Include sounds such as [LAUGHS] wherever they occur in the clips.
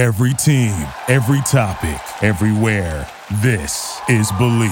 Every team, every topic, everywhere. This is Believe.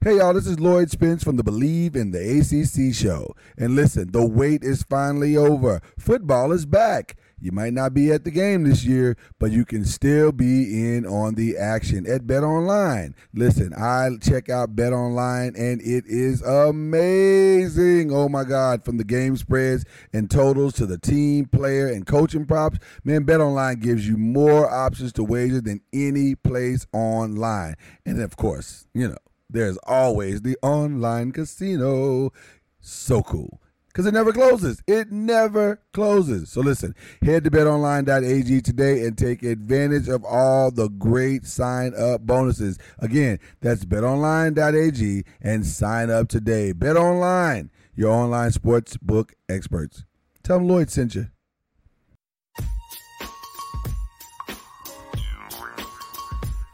Hey y'all, this is Lloyd Spence from the Believe in the ACC show. And listen, the wait is finally over. Football is back. You might not be at the game this year, but you can still be in on the action at Bet Online. Listen, I check out Bet Online and it is amazing. Oh my God, from the game spreads and totals to the team, player, and coaching props, man, Bet Online gives you more options to wager than any place online. And of course, you know, there's always the online casino. So cool. Because it never closes. It never closes. So listen, head to betonline.ag today and take advantage of all the great sign up bonuses. Again, that's betonline.ag and sign up today. BetOnline, your online sports book experts. Tell them Lloyd sent you.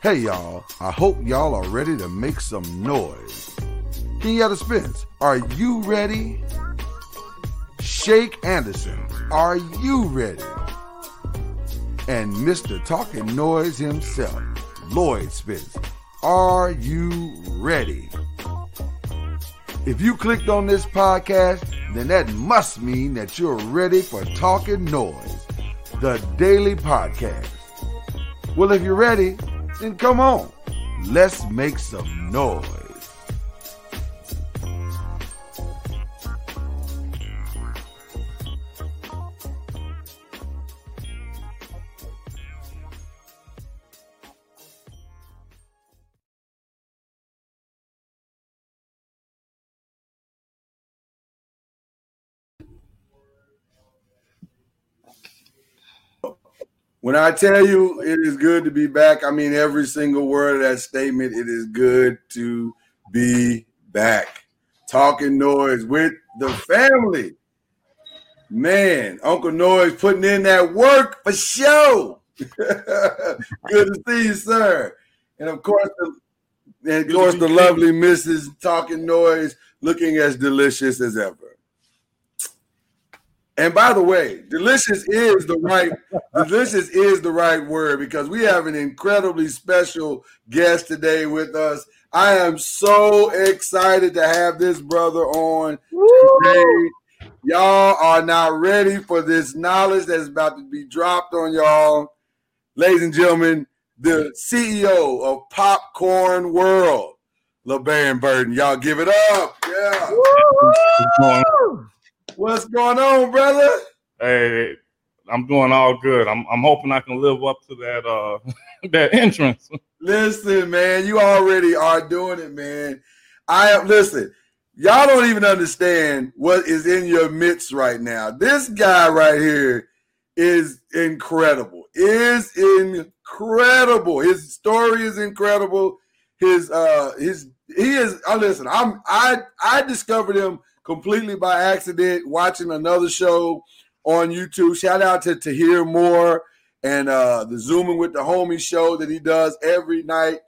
Hey y'all, I hope y'all are ready to make some noise. Kenyatta Spence, are you ready? Shake Anderson, are you ready? And Mr. Talking Noise himself, Lloyd Spence, are you ready? If you clicked on this podcast, then that must mean that you're ready for Talking Noise, the daily podcast. Well, if you're ready, then come on, let's make some noise. When I tell you it is good to be back, I mean every single word of that statement. It is good to be back. Talking noise with the family. Man, Uncle Noise putting in that work for show. [LAUGHS] good to see you, sir. And of course, the, and of course, the lovely Mrs. Talking Noise looking as delicious as ever. And by the way, delicious is the right delicious is the right word because we have an incredibly special guest today with us. I am so excited to have this brother on today. Y'all are not ready for this knowledge that's about to be dropped on y'all. Ladies and gentlemen, the CEO of Popcorn World, LeBaron Burton. Y'all give it up. Yeah. What's going on, brother? Hey, I'm doing all good. I'm I'm hoping I can live up to that uh [LAUGHS] that entrance. Listen, man, you already are doing it, man. I am listen, y'all don't even understand what is in your midst right now. This guy right here is incredible. Is incredible. His story is incredible. His uh his he is uh, listen, I'm I I discovered him completely by accident watching another show on YouTube. Shout out to To Hear More and uh, the Zooming with the Homie show that he does every night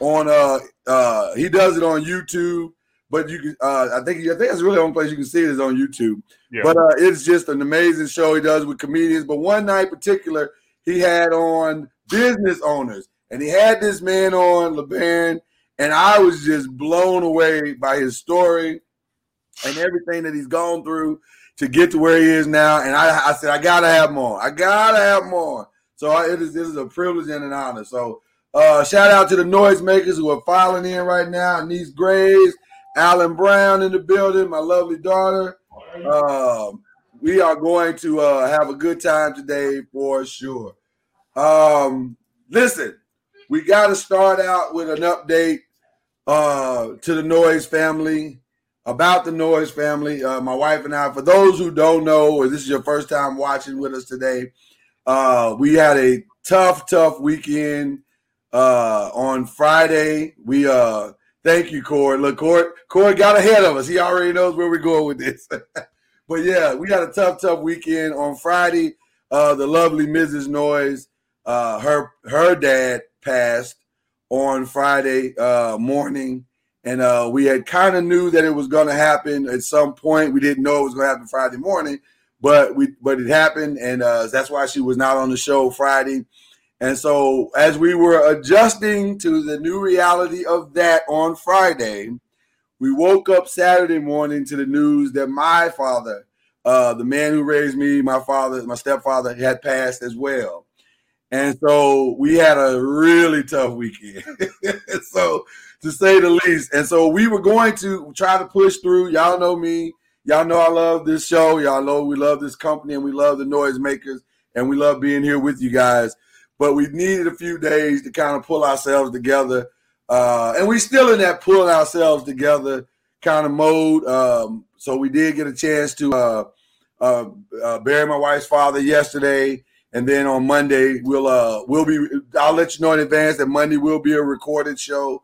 on uh uh he does it on YouTube. But you can uh I think I think that's really the only place you can see it is on YouTube. Yeah. But uh it's just an amazing show he does with comedians. But one night particular, he had on business owners and he had this man on LeBaron, and I was just blown away by his story and everything that he's gone through to get to where he is now. And I, I said, I gotta have more. I gotta have more. So I, it is this is a privilege and an honor. So uh, shout out to the noisemakers who are filing in right now. Niece Graves, Alan Brown in the building, my lovely daughter. Um, we are going to uh, have a good time today for sure. Um, listen, we got to start out with an update uh, to the Noise family about the Noise family. Uh, my wife and I, for those who don't know, or this is your first time watching with us today, uh, we had a tough, tough weekend uh, on Friday. We uh, thank you, Cord. Look, Cord, Cord got ahead of us. He already knows where we're going with this. [LAUGHS] but yeah, we had a tough, tough weekend on Friday. Uh, the lovely Mrs. Noise, uh, her her dad passed on Friday uh, morning and uh, we had kind of knew that it was going to happen at some point. We didn't know it was going to happen Friday morning, but we but it happened, and uh, that's why she was not on the show Friday. And so, as we were adjusting to the new reality of that on Friday, we woke up Saturday morning to the news that my father, uh, the man who raised me, my father, my stepfather, had passed as well. And so we had a really tough weekend. [LAUGHS] so to say the least. And so we were going to try to push through. Y'all know me. Y'all know I love this show. Y'all know we love this company and we love the noisemakers and we love being here with you guys. But we needed a few days to kind of pull ourselves together. Uh, and we still in that pulling ourselves together kind of mode. Um, so we did get a chance to uh, uh, uh bury my wife's father yesterday and then on Monday we'll uh we'll be I'll let you know in advance that Monday will be a recorded show,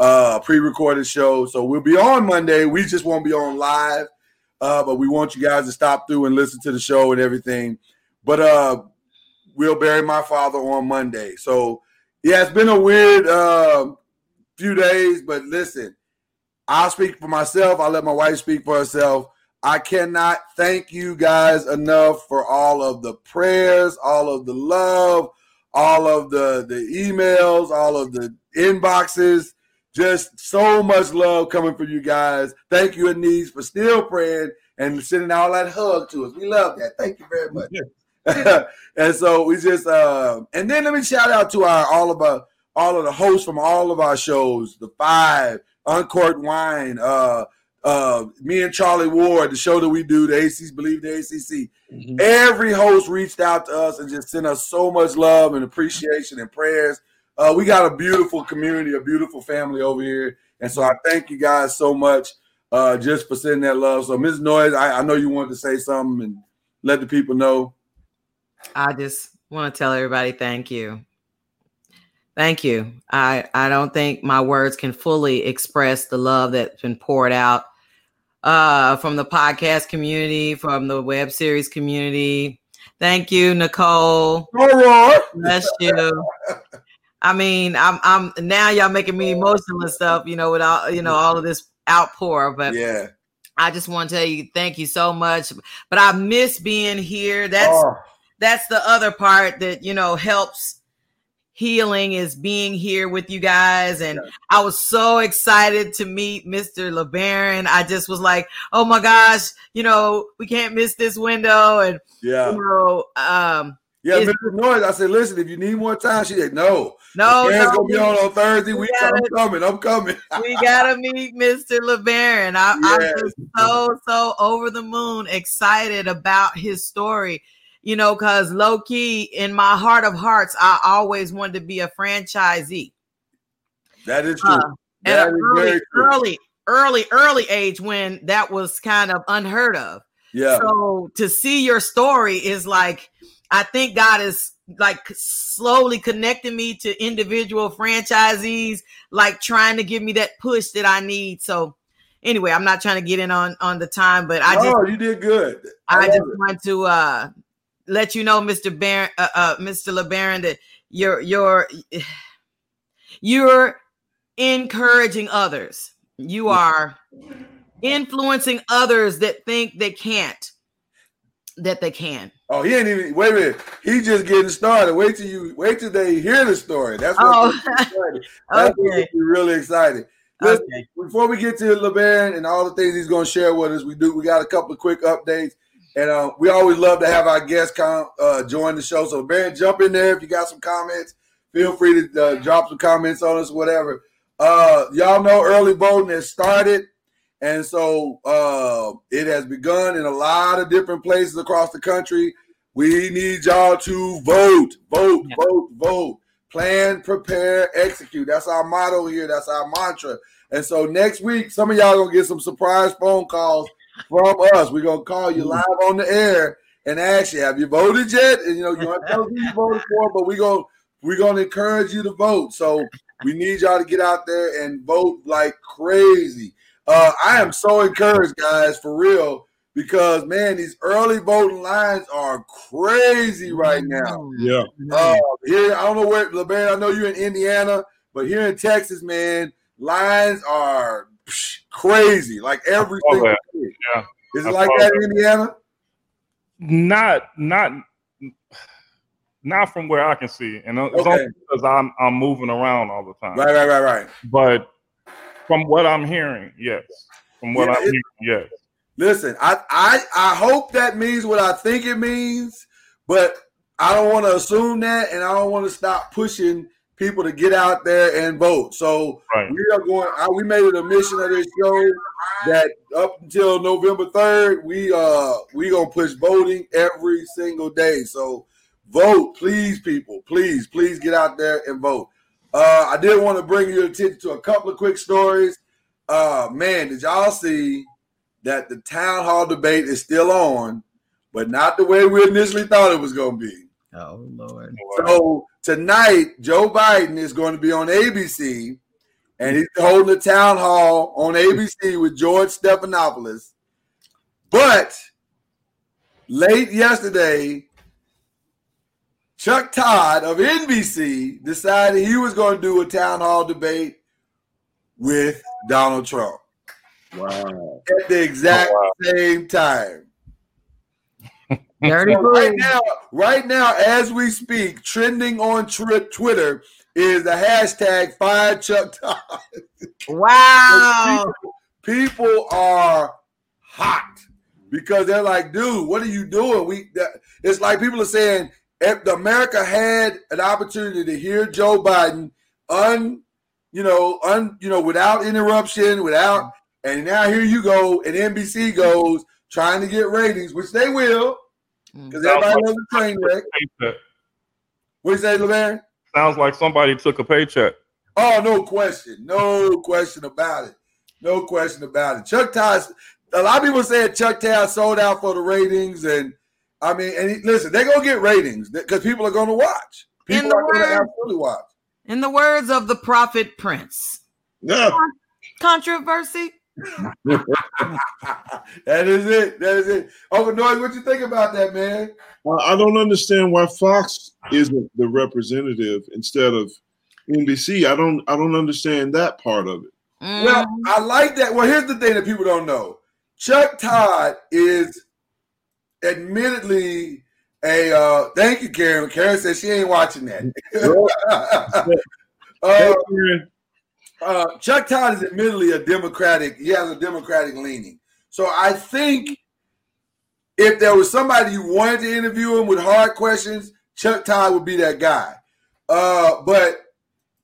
uh pre-recorded show. So we'll be on Monday. We just won't be on live. Uh, but we want you guys to stop through and listen to the show and everything. But uh we'll bury my father on Monday. So yeah, it's been a weird uh, few days, but listen, I'll speak for myself. I'll let my wife speak for herself. I cannot thank you guys enough for all of the prayers, all of the love, all of the the emails, all of the inboxes. Just so much love coming from you guys. Thank you, Anise, for still praying and sending all that hug to us. We love that. Thank you very much. [LAUGHS] and so we just uh, and then let me shout out to our all of our all of the hosts from all of our shows, the five, Uncorked Wine, uh, uh, me and Charlie Ward, the show that we do, the ACs Believe the ACC. Mm-hmm. Every host reached out to us and just sent us so much love and appreciation and prayers. Uh, we got a beautiful community, a beautiful family over here, and so I thank you guys so much uh, just for sending that love. So, Ms. Noise, I, I know you wanted to say something and let the people know. I just want to tell everybody thank you. Thank you. I, I don't think my words can fully express the love that's been poured out uh, from the podcast community, from the web series community. Thank you, Nicole. Bless you. [LAUGHS] I mean, I'm I'm now y'all making me emotional and stuff, you know, with all you know, all of this outpour. But yeah, I just want to tell you thank you so much. But I miss being here. That's oh. that's the other part that you know helps healing is being here with you guys. And yeah. I was so excited to meet Mr. LeBaron. I just was like, oh my gosh, you know, we can't miss this window. And, yeah, you know, um, yeah, Mr. Noise. I said, listen, if you need more time, she said, no. No, no gonna be on on Thursday. We, we gotta, I'm coming. I'm coming. we gotta meet Mr. LeBaron. I, yes. I'm just so so over the moon, excited about his story you know, because low key in my heart of hearts, I always wanted to be a franchisee. That is true. Uh, at an early, early, early, early age when that was kind of unheard of. Yeah. So to see your story is like, I think God is like slowly connecting me to individual franchisees, like trying to give me that push that I need. So anyway, I'm not trying to get in on on the time, but I just oh, you did good. I, I just it. want to uh let you know, Mr. Baron, uh, uh, Mr. LeBaron, that you're you're you're encouraging others. You are influencing others that think they can't, that they can. Oh, he ain't even wait a minute. He just getting started. Wait till you wait till they hear the story. That's what oh. [LAUGHS] That's okay. really excited. Listen, okay. Before we get to LeBaron and all the things he's going to share with us, we do we got a couple of quick updates. And uh, we always love to have our guests come uh, join the show. So, Ben, jump in there if you got some comments. Feel free to uh, drop some comments on us, whatever. Uh, y'all know early voting has started. And so uh, it has begun in a lot of different places across the country. We need y'all to vote, vote, yeah. vote, vote. Plan, prepare, execute. That's our motto here. That's our mantra. And so next week, some of y'all gonna get some surprise phone calls from us. We're gonna call you live on the air and ask you, have you voted yet? And you know, you want to tell who you [LAUGHS] voted for, but we go we're gonna encourage you to vote. So we need y'all to get out there and vote like crazy. Uh, I am so encouraged, guys, for real, because man, these early voting lines are crazy right now. Yeah. Uh, here, I don't know where, LeBaron, I know you're in Indiana, but here in Texas, man, lines are crazy. Like every single yeah. Is it like that in Indiana? Not not not from where I can see, and it's Okay. only because I'm I'm moving around all the time. Right, right, right, right. But from what I'm hearing, yes. From what Yeah, I'm hearing, yes. Listen, I, I I hope that means what I think it means, but I don't want to assume that, and I don't want to stop pushing people to get out there and vote. So Right. we are going. I, we made it a mission of this show that up until November third, we uh we gonna push voting every single day. So vote, please, people, please, please get out there and vote. Uh, I did want to bring your attention to a couple of quick stories. Uh, man, did y'all see that the town hall debate is still on, but not the way we initially thought it was going to be? Oh Lord. So tonight, Joe Biden is going to be on ABC, and he's holding a town hall on ABC with George Stephanopoulos. But late yesterday, Chuck Todd of NBC decided he was going to do a town hall debate with Donald Trump Wow. at the exact Oh, same time. [LAUGHS] Dirty So right now, right now, as we speak, trending on twi- Twitter is the hashtag Fire Chuck Todd. Wow. [LAUGHS] People are hot because they're like, dude, what are you doing? We that, it's like people are saying if the America had an opportunity to hear Joe Biden un you know, un you know, without interruption, without and now here you go, and NBC goes trying to get ratings, which they will, mm. because everybody loves a train wreck. Paycheck. What you say, LeVar? Sounds like somebody took a paycheck. Oh, no question. No question about it. No question about it. Chuck Todd, a lot of people said Chuck Todd sold out for the ratings. And I mean, and he, listen, they're going to get ratings because people are going to watch. In People the are going to absolutely watch. In the words of the prophet Prince, Yeah. controversy. [LAUGHS] that is it. That is it. Uncle Noise, what you think about that, man? Well, I don't understand why Fox isn't the representative instead of NBC. I don't. I don't understand that part of it. Well, Mm, I like that. Well, here's the thing that people don't know. Chuck Todd is admittedly a uh thank you, Karen. Karen says she ain't watching that. [LAUGHS] uh, uh, Chuck Todd is admittedly a Democratic. He has a Democratic leaning. So I think if there was somebody you wanted to interview him with hard questions, Chuck Todd would be that guy. Uh, but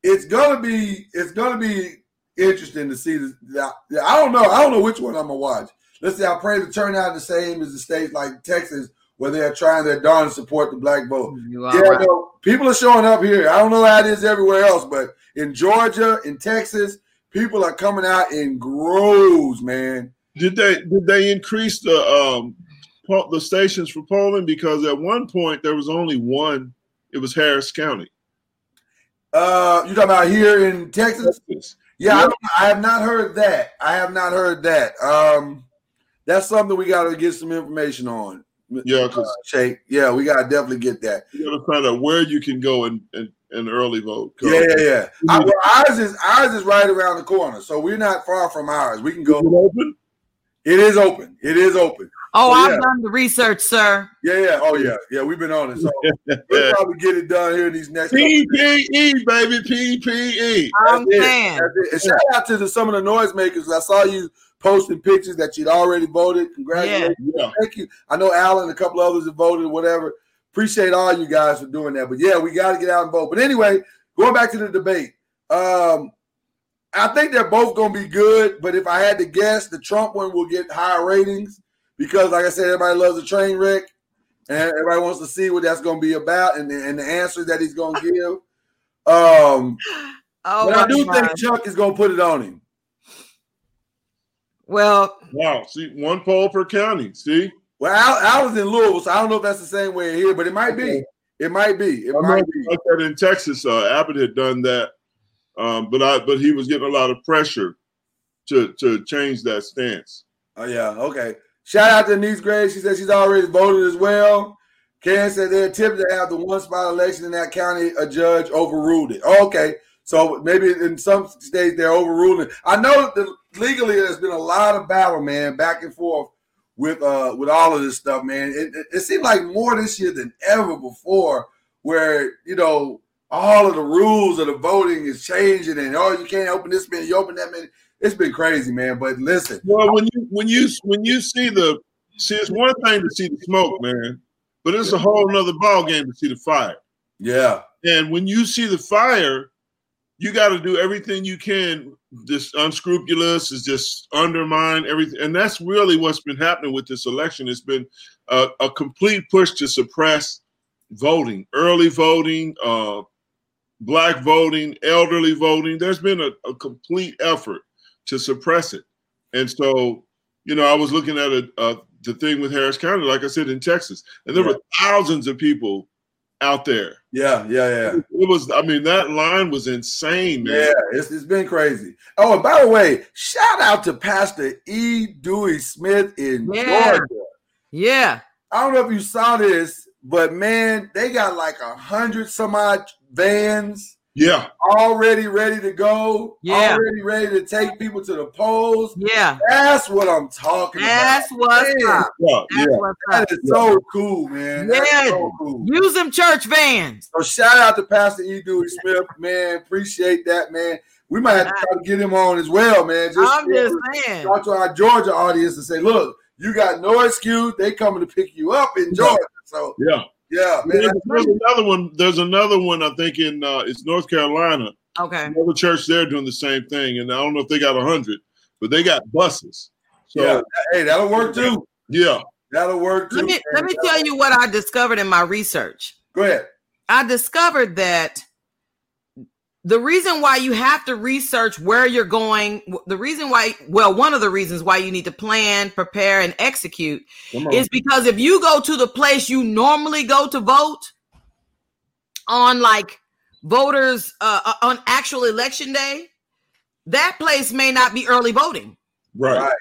it's gonna be it's gonna be interesting to see this. I don't know. I don't know which one I'm gonna watch. Let's say I pray the turnout the same as the states like Texas, where they're trying their darn to support the black vote. Yeah, right. no, people are showing up here. I don't know how it is everywhere else, but in Georgia, in Texas, people are coming out in groves, man. Did they did they increase the um the stations for polling because at one point there was only one. It was Harris County. Uh, you talking about here in Texas? Yeah, I, don't, I have not heard that. I have not heard that. Um, that's something we got to get some information on. Yeah, uh, because Shake. Yeah, we got to definitely get that. you got to find out where you can go and and, and early vote. Yeah, yeah, yeah. I- well, ours is ours is right around the corner, so we're not far from ours. We can Is go. it open? It is open. It is open. Oh, Oh, I've yeah. done the research, sir. Yeah, yeah. Oh, yeah, yeah. We've been on it, so [LAUGHS] we'll probably get it done here in these next. PPE, baby, PPE. I'm That's it. saying. That's it. And shout out to the, some of the noisemakers. I saw you posting pictures that you'd already voted. Congratulations. Yeah. Thank you. I know Alan and a couple others have voted, whatever. Appreciate all you guys for doing that. But yeah, we got to get out and vote. But anyway, going back to the debate, um, I think they're both going to be good. But if I had to guess, the Trump one will get higher ratings because, like I said, everybody loves a train wreck. And everybody wants to see what that's going to be about and the, and the answers that he's going to give. Um, Oh, but I do God. think Chuck is going to put it on him. Well, Wow. See, one poll per county. See, Well, I, Al is in Louisville, so I don't know if that's the same way here, but it might be. It might be. It I might be. like that in Texas. Uh, Abbott had done that, um, but I but he was getting a lot of pressure to to change that stance. Oh yeah, okay. Shout out to Denise Gray. She said she's already voted as well. Karen said they attempted to have the one spot election in that county. A judge overruled it. Oh, okay, so maybe in some states they're overruling. I know that legally there's been a lot of battle, man, back and forth with uh with all of this stuff, man. It, it, it seemed like more this year than ever before, where you know all of the rules of the voting is changing, and oh, you can't open this many, you open that many. It's been crazy, man. But listen, Well, when you when you when you see the see, it's one thing to see the smoke, man, but it's a whole nother ball game to see the fire. yeah, And when you see the fire, you got to do everything you can. This unscrupulous is just undermine everything, and that's really what's been happening with this election. It's been a, a complete push to suppress voting, early voting, uh, black voting, elderly voting. There's been a, a complete effort to suppress it, and so you know, I was looking at a, uh, the thing with Harris County, like I said in Texas, and there Yeah. were thousands of people out there. yeah, yeah, yeah. It was, I mean, that line was insane, man. Yeah, it's, it's been crazy. Oh, and by the way, shout out to Pastor E. Dewey Smith in Yeah. Georgia. Yeah. I don't know if you saw this, but man, they got like a hundred some odd vans Yeah. already ready to go. Yeah. Already ready to take people to the polls. Yeah. That's what I'm talking That's about. what's up. That's yeah. what's up. That is so cool, man. Yeah. so cool. Use them church vans. So shout out to Pastor E. Dewey Smith, man. Appreciate that, man. We might have to try to get him on as well, man. Just, I'm just saying. talk to our Georgia audience and say, look, you got no excuse. They coming to pick you up in Georgia. So Yeah. Yeah, man. There's, there's another one. There's another one. I think in uh, it's North Carolina. Okay. Another church there doing the same thing, and I don't know if they got a hundred, but they got buses. So yeah. yeah, Hey, that'll work too. yeah, That'll work too. Let me let me tell you what I discovered in my research. Go ahead. I discovered that the reason why you have to research where you're going, the reason why, well, one of the reasons why you need to plan, prepare, and execute is because if you go to the place you normally go to vote on like voters uh, uh, on actual election day, that place may not be early voting. right. Right.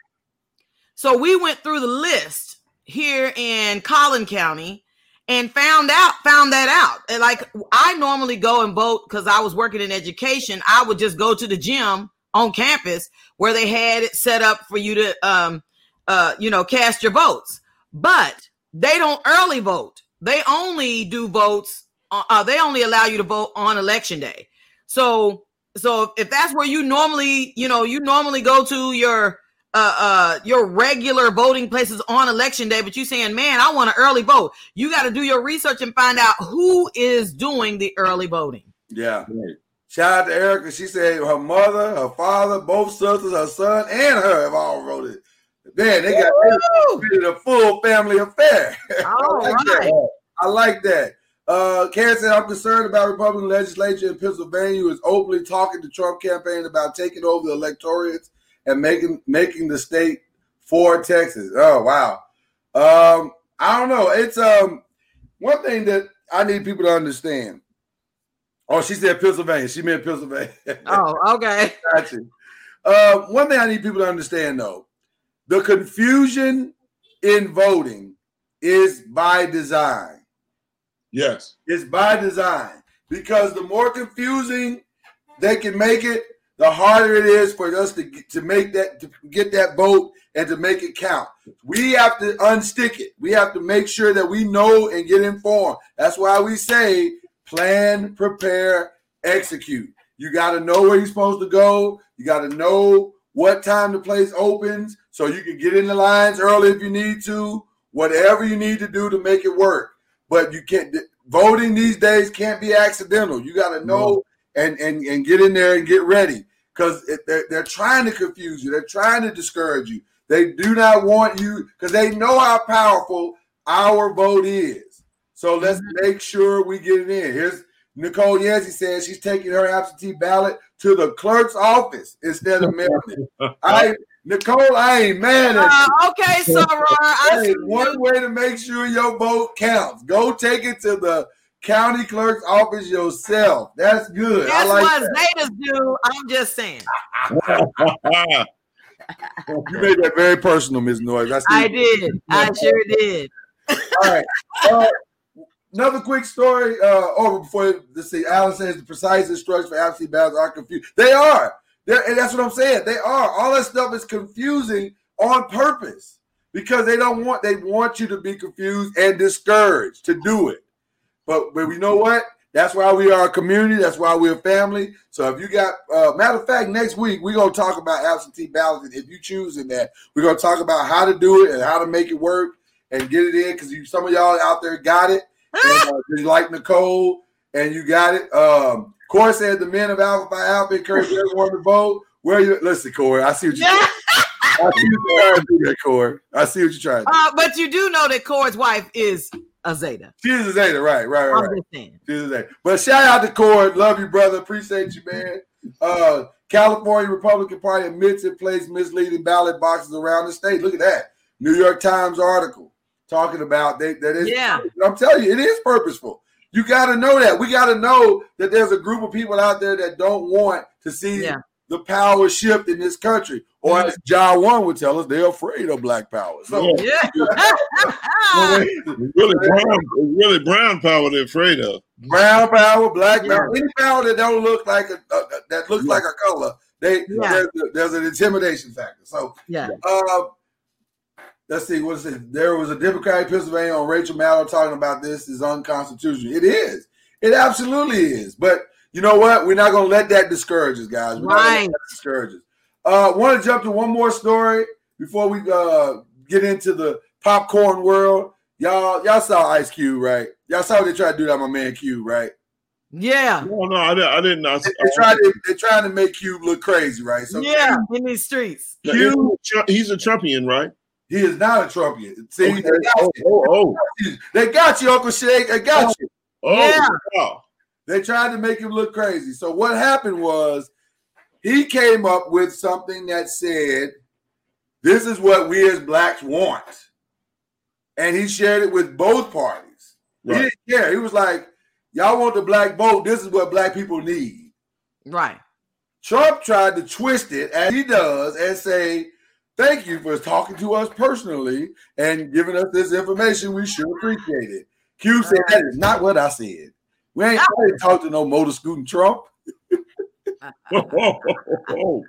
So we went through the list here in Collin County and found out found that out. And like I normally go and vote because I was working in education. I would just go to the gym on campus where they had it set up for you to um uh you know cast your votes. But they don't early vote. They only do votes uh, uh, they only allow you to vote on election day. So so if that's where you normally, you know, you normally go to your uh, uh, your regular voting places on election day, but you saying, man, I want an early vote. You got to do your research and find out who is doing the early voting. Yeah. Right. Shout out to Erica. She said her mother, her father, both sisters, her son, and her have all voted. Man, they got they a full family affair. All [LAUGHS] I like right. that. I like that. Uh, Ken said, I'm concerned about Republican legislature in Pennsylvania who is openly talking to Trump campaign about taking over the electorates and making making the state for Texas. Oh wow. Um, I don't know. It's um one thing that I need people to understand. Oh, she said Pennsylvania. She meant Pennsylvania. [LAUGHS] Oh, okay. Gotcha. Uh, one thing I need people to understand though, the confusion in voting is by design. Yes. It's by design because the more confusing they can make it, the harder it is for us to get, to make that to get that vote and to make it count. We have to unstick it. We have to make sure that we know and get informed. That's why we say plan, prepare, execute. You got to know where you're supposed to go. You got to know what time the place opens so you can get in the lines early if you need to. Whatever you need to do to make it work but you can't voting these days can't be accidental. You got to know and, and and get in there and get ready because they're, they're trying to confuse you. They're trying to discourage you. They do not want you because they know how powerful our vote is. So let's make sure we get it in. Here's Nicole Yancey says she's taking her absentee ballot to the clerk's office instead of mailing [LAUGHS] it. I Nicole, I ain't mad at you. Uh, okay, Sarah. Hey, see one you. way to make sure your vote counts. Go take it to the county clerk's office yourself. That's good. I That's like what that. Zetas do. I'm just saying. [LAUGHS] You made that very personal, Ms. Noise. I. I did. I sure did. All right. Uh, another quick story. Uh, over before let's see. Alan says the precise instructions for absentee ballots are confused. They are. They're, and that's what I'm saying. They are. All that stuff is confusing on purpose because they don't want they want you to be confused and discouraged to do it. But but you know what? That's why we are a community. That's why we're a family. So if you got, uh, matter of fact, next week we're gonna talk about absentee balloting. If you choosing that, we're gonna talk about how to do it and how to make it work and get it in because you some of y'all out there got it. and, uh, just like Nicole, and you got it. Um, Corey said the men of Alpha Phi Alpha encourage everyone to vote. Where you listen, Corey? I see what you. [LAUGHS] I see what you're trying to do there, Corey. I see what you're trying to do. Uh, but you do know that Corey's wife is a Zeta. She's a Zeta, right, right, right. I'm right. just saying. She's a Zeta. But shout out to Corey. Love you, brother. Appreciate you, man. Uh, California Republican Party admits it placed misleading ballot boxes around the state. Look at that. New York Times article talking about they, that is. Yeah. I'm telling you, it is purposeful. You got to know that. We got to know that there's a group of people out there that don't want to see Yeah. The power shift in this country. Or as John One would tell us, they're afraid of black power. So Yeah. It's [LAUGHS] really brown, really brown power they're afraid of. brown power, black Yeah. power, any power that don't look like a uh, that looks like a color, they Yeah. there's, there's an intimidation factor. So yeah. uh, let's see, what is it? There was a Democrat in Pennsylvania on Rachel Maddow talking about this is unconstitutional. It is. It absolutely is. But you know what? We're not going to let that discourage us, guys. We're not gonna let Right. that discourage us. Uh, Want to jump to one more story before we uh, get into the popcorn world. Y'all, y'all saw Ice Cube, right? Y'all saw they tried to do to my man Cube, right? Yeah. No, no, I didn't. I didn't. I, They, they tried to, they're trying to make Cube look crazy, right? So Yeah. In these streets. Cube, he's a Trumpian, right? he is not a Trumpian. See, Okay. they, got Oh, you. oh, they got you, Uncle Shake. They got you. oh, Yeah. wow. They tried to make him look crazy. So what happened was he came up with something that said, "This is what we as blacks want," and he shared it with both parties. He didn't care. He was like, "Y'all want the black vote? This is what black people need." Right. Trump tried to twist it as he does and say, Thank you for talking to us personally and giving us this information. We sure appreciate it. Cube said, That is not what I said. We ain't ah. I didn't talk to no motor scooting Trump. Oh, oh, oh, oh.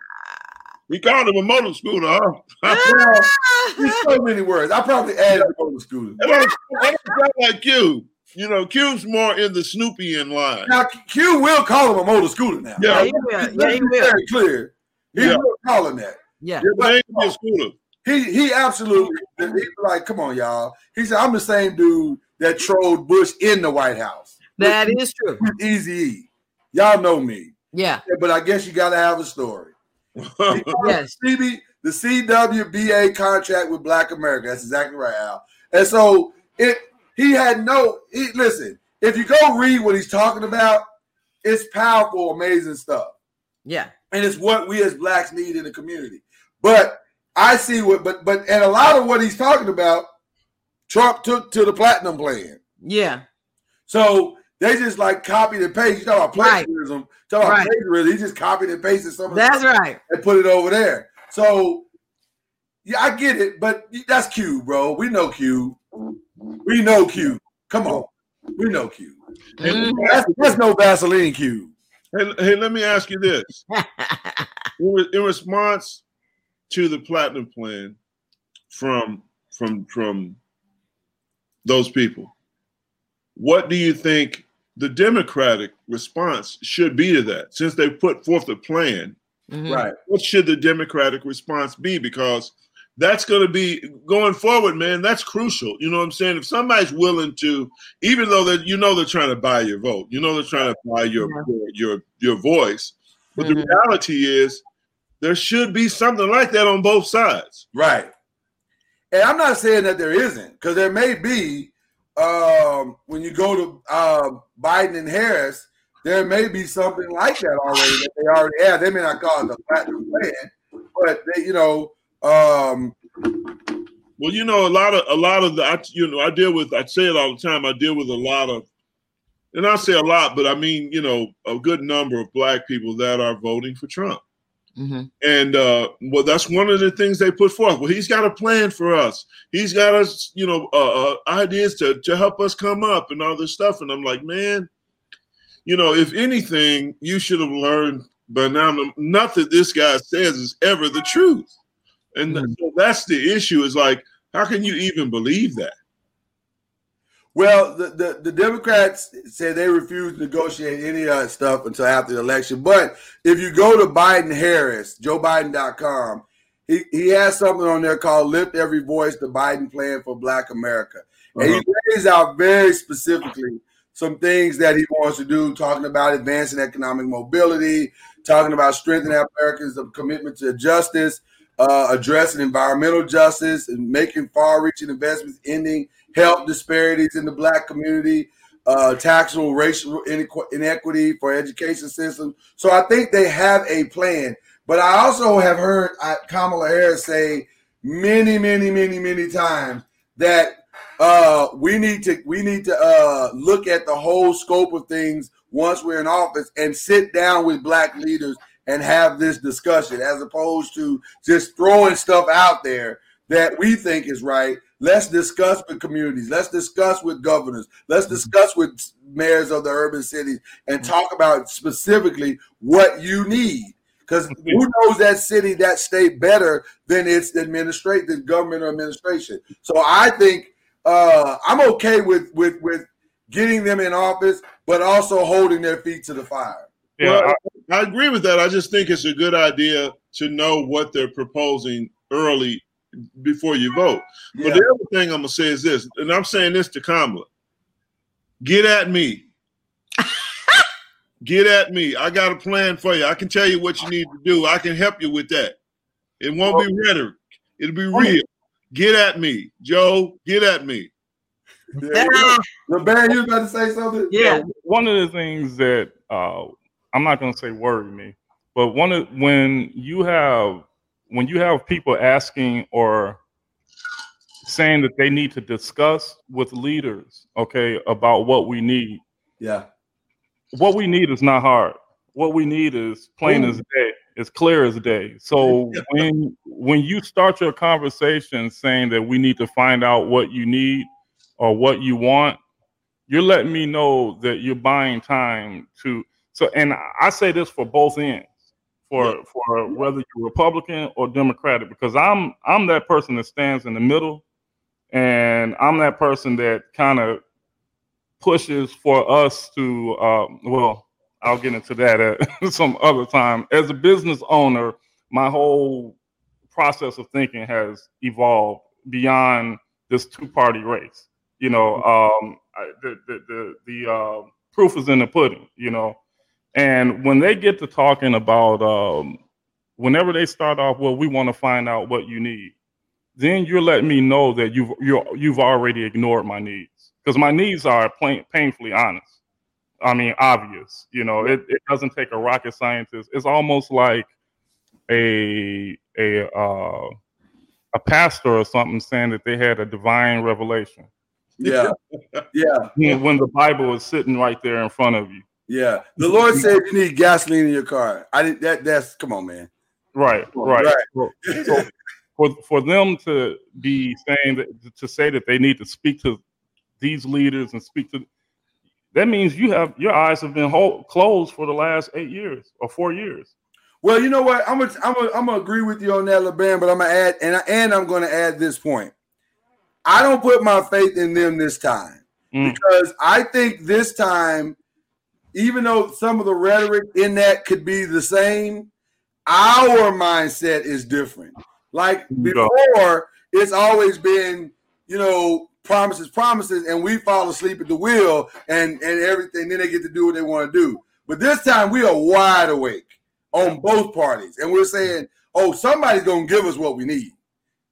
We called him a motor scooter, huh? Well, [LAUGHS] there's so many words. I probably added motor scooter. That don't- sound like Cube. You know, Cube's more in the Snoopian line. Now, Cube will call him a motor scooter now. Yeah. Yeah, he will. Yeah, he will. very clear. He Yeah. will call him that. Yeah. Your name is scooter. He he absolutely he like, come on, y'all. He said, I'm the same dude that trolled Bush in the White House. That is true. [LAUGHS] Easy. Y'all know me. Yeah. Yeah, but I guess you gotta have a story. [LAUGHS] Yes. CB, the CWBA contract with Black America. That's exactly right, Al. And so it he had no he, listen, if you go read what he's talking about, it's powerful, amazing stuff. Yeah. And it's what we as blacks need in the community. But I see what but but and a lot of what he's talking about, Trump took to the platinum plan. Yeah. So they just like copied and pasted. You talk about plagiarism. Right. plagiarism. Talk about Right. plagiarism. He just copied and pasted some of the That's right. and put it over there. So yeah, I get it, but that's Cube, bro. We know Cube. We know Cube. Come on. We know Cube. Mhm. That's, that's no Vaseline Cube. Hey, hey, let me ask you this: [LAUGHS] in, in response to the platinum plan from from from those people, what do you think the Democratic response should be to that? Since they put forth a plan, Mhm. Right. what should the Democratic response be? Because that's going to be going forward, man. That's crucial. You know what I'm saying? If somebody's willing to, even though that you know they're trying to buy your vote, you know they're trying to buy your Yeah. your, your your voice, but the Mhm. reality is there should be something like that on both sides. Right. And I'm not saying that there isn't, because there may be um, when you go to uh, Biden and Harris, there may be something like that already that they already have. They may not call it the platinum plan, but they, you know, um, Well, you know, a lot of a lot of the, I, you know, I deal with. I say it all the time. I deal with a lot of, and I say a lot, but I mean, you know, a good number of black people that are voting for Trump. Mhm. And uh, well, that's one of the things they put forth. Well, he's got a plan for us. He's got us, you know, uh, uh, ideas to to help us come up and all this stuff. And I'm like, man, you know, if anything, you should have learned by now. Nothing this guy says is ever the truth. And Mhm. that's the issue. Is like, How can you even believe that? Well, the, the, the Democrats say they refuse to negotiate any of that stuff until after the election. But if you go to Biden Harris, JoeBiden.com, he, he has something on there called Lift Every Voice, the Biden Plan for Black America. And uh-huh. he lays out very specifically some things that he wants to do, talking about advancing economic mobility, talking about strengthening Americans' commitment to justice, uh, addressing environmental justice, and making far-reaching investments, ending health disparities in the Black community, uh, taxable racial inequity for education system. So I think they have a plan. But I also have heard uh, Kamala Harris say many, many, many, many times that uh, we need to we need to uh, look at the whole scope of things once we're in office and sit down with black leaders and have this discussion as opposed to just throwing stuff out there that we think is right. Let's discuss with communities. Let's discuss with governors. Let's mm-hmm. discuss with mayors of the urban cities and mm-hmm. talk about specifically what you need. Because who knows that city, that state better than its administration, the government or administration. So I think uh, I'm okay with with with getting them in office, but also holding their feet to the fire. Yeah, well, I, I agree with that. I just think it's a good idea to know what they're proposing early before you vote. Yeah. But the other thing I'm gonna say is this, and I'm saying this to Kamala: get at me. [LAUGHS] get at me. I got a plan for you. I can tell you what you need to do. I can help you with that. It won't be rhetoric. It'll be real. Get at me, Joe. Get at me. Yeah, the band, you about to say something? Yeah. One of the things that uh, I'm not going to say worry me, but one of when you have when you have people asking or saying that they need to discuss with leaders, okay, about what we need. Yeah. What we need is not hard. What we need is plain Ooh. as day it's clear as day. So [LAUGHS] when when you start your conversation saying that we need to find out what you need or what you want, you're letting me know that you're buying time to so and I say this for both ends for yeah. for whether you're Republican or Democratic because I'm I'm that person that stands in the middle and I'm that person that kind of pushes for us to uh, well I'll get into that at [LAUGHS] some other time. As a business owner, my whole process of thinking has evolved beyond this two-party race. You know, um, the the the, the uh, proof is in the pudding. You know, and when they get to talking about, um, whenever they start off, well, we want to find out what you need. Then you're letting me know that you've you you've already ignored my needs because my needs are plain, painfully honest. I mean, obvious. You know, it, it doesn't take a rocket scientist. It's almost like a a uh, a pastor or something saying that they had a divine revelation. Yeah, [LAUGHS] yeah. When the Bible is sitting right there in front of you. Yeah, the Lord said you need gasoline in your car. I did that. That's come on, man. Right, right. right. So, for for them to be saying that to say that they need to speak to these leaders and speak to that means you have your eyes have been hold, closed for the last eight years or four years. Well, you know what? I'm gonna I'm gonna, I'm gonna agree with you on that, LeBan, but I'm gonna add and I, and I'm gonna add this point. I don't put my faith in them this time mm. because I think this time, even though some of the rhetoric in that could be the same, our mindset is different. Like before, it's always been, you know, promises, promises, and we fall asleep at the wheel and and everything. Then they get to do what they want to do. But this time we are wide awake on both parties, and we're saying, "Oh, somebody's gonna give us what we need."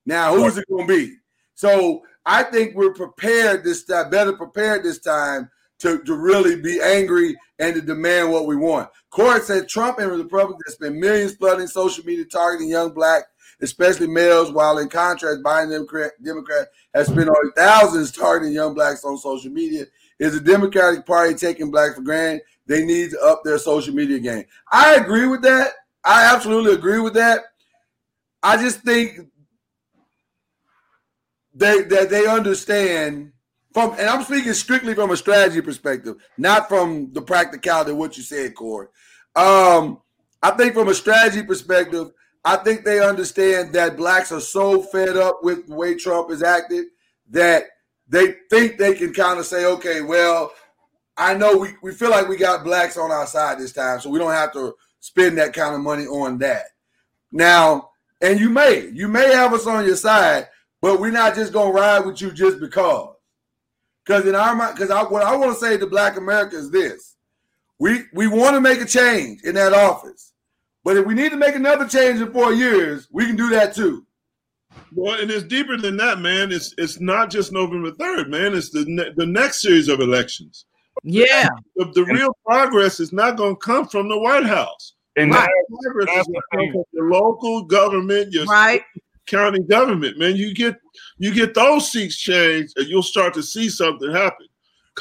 Now, who's it gonna be? So I think we're prepared this time, better prepared this time to, to really be angry and to demand what we want. Court said Trump and the Republicans spend millions flooding social media targeting young black especially males, while in contrast, Biden Democrat, Democrat has spent only thousands targeting young blacks on social media. Is the Democratic Party taking black for granted? They need to up their social media game. I agree with that. I absolutely agree with that. I just think they that they understand from, and I'm speaking strictly from a strategy perspective, not from the practicality of what you said, Corey. Um, I think from a strategy perspective, I think they understand that blacks are so fed up with the way Trump is acted that they think they can kind of say, okay, well, I know we, we feel like we got blacks on our side this time, so we don't have to spend that kind of money on that. Now, and you may, you may have us on your side, but we're not just gonna ride with you just because. Because in our mind, because I, what I want to say to Black America is this: we we want to make a change in that office, but if we need to make another change in four years, we can do that too. Well, and it's deeper than that, man. It's it's not just November third, man. It's the ne- the next series of elections. Yeah, The, the real progress is not going to come from the White House. And Right. that- Progress That's is the going to come from your local government, your right. County government, man. You get you get those seats changed, and you'll start to see something happen.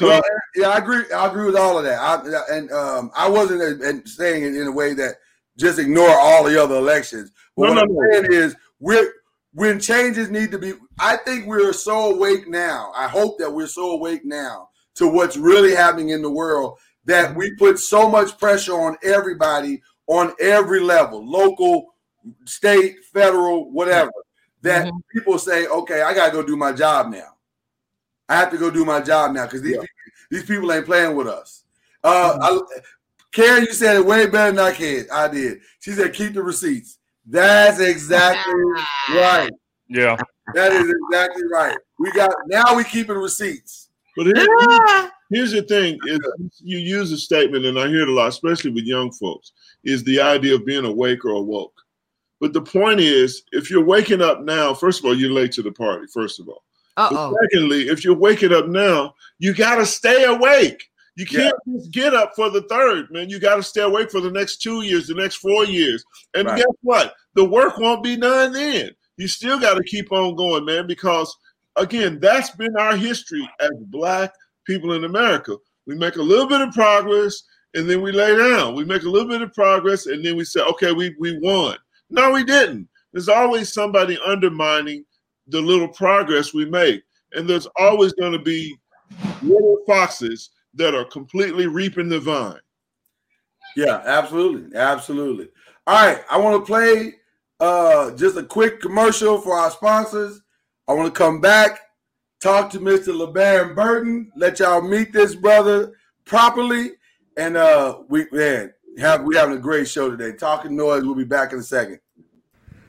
Well, yeah, I agree. I agree with all of that. I, and um, I wasn't saying it in a way that just ignore all the other elections. But No, what no, I'm no. saying is, we're when changes need to be. I think we're so awake now. I hope that we're so awake now to what's really happening in the world that we put so much pressure on everybody on every level, local, state, federal, whatever. That Mhm. people say, "Okay, I got to go do my job now." I have to go do my job now because these Yeah. people, these people ain't playing with us. Uh, I, Karen, you said it way better than I can. I did. She said, "Keep the receipts." That's exactly right. yeah. That is exactly right. We got now. We keeping receipts. but here- Ah, here's the thing: is you use a statement, and I hear it a lot, especially with young folks, is the idea of being awake or awoke. But the point is, if you're waking up now, first of all, you're late to the party. First of all. Uh-oh. secondly, if you're waking up now, you got to stay awake. You can't just get up for the third, man. You got to stay awake for the next two years, the next four years. And Right. guess what? The work won't be done then. You still got to keep on going, man, because again, that's been our history as black people in America. We make a little bit of progress and then we lay down. We make a little bit of progress and then we say, okay, we, we won. No, we didn't. There's always somebody undermining the little progress we make. And there's always going to be little foxes that are completely reaping the vine. Yeah, absolutely, absolutely. All right, I want to play uh, just a quick commercial for our sponsors. I want to come back, talk to Mr. LeBaron Burton, let y'all meet this brother properly, and uh, we man have we having a great show today. Talking noise. We'll be back in a second.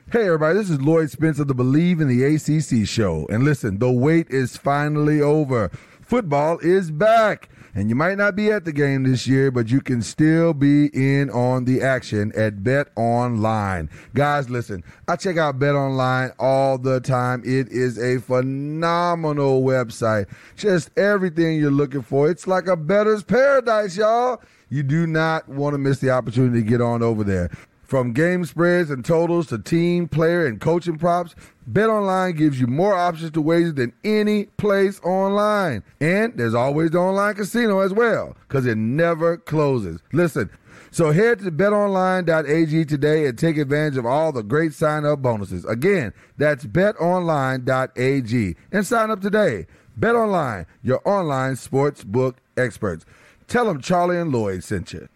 Hey, everybody, this is Lloyd Spence of the Believe in the ACC show. And listen, the wait is finally over. Football is back. And you might not be at the game this year, but you can still be in on the action at BetOnline. Guys, listen, I check out BetOnline all the time. It is a phenomenal website. Just everything you're looking for. It's like a bettor's paradise, y'all. You do not want to miss the opportunity to get on over there. From game spreads and totals to team, player, and coaching props, BetOnline gives you more options to wager than any place online. And there's always the online casino as well, because it never closes. Listen, so head to betonline.ag today and take advantage of all the great sign-up bonuses. Again, that's betonline.ag and sign up today. BetOnline, your online sports book experts. Tell them Charlie and Lloyd sent you.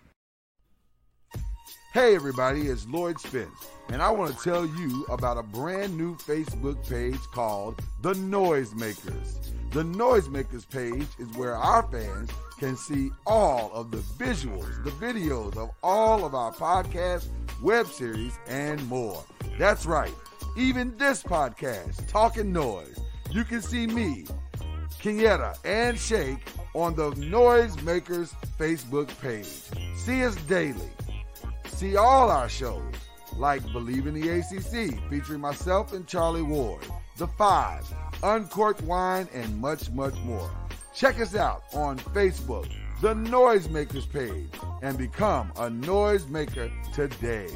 Hey everybody, it's Lloyd Spence, and I want to tell you about a brand new Facebook page called The Noisemakers. The Noisemakers page is where our fans can see all of the visuals, the videos of all of our podcasts, web series, and more. That's right, even this podcast, Talking Noise. You can see me, Kenyatta, and Shake on the Noisemakers Facebook page. See us daily. See all our shows, like Believe in the ACC, featuring myself and Charlie Ward, The Five, Uncorked Wine, and much, much more. Check us out on Facebook, the Noisemakers page, and become a noisemaker today.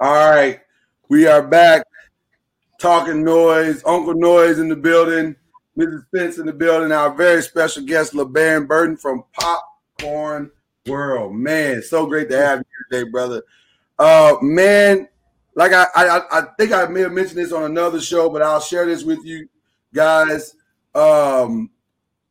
All right, we are back. Talking noise, Uncle Noise in the building, Mrs. Spence in the building. Our very special guest, LeBaron Burton from Popcorn World. Man, so great to have you today, brother. Uh, man, like I, I I think I may have mentioned this on another show, but I'll share this with you guys. Um,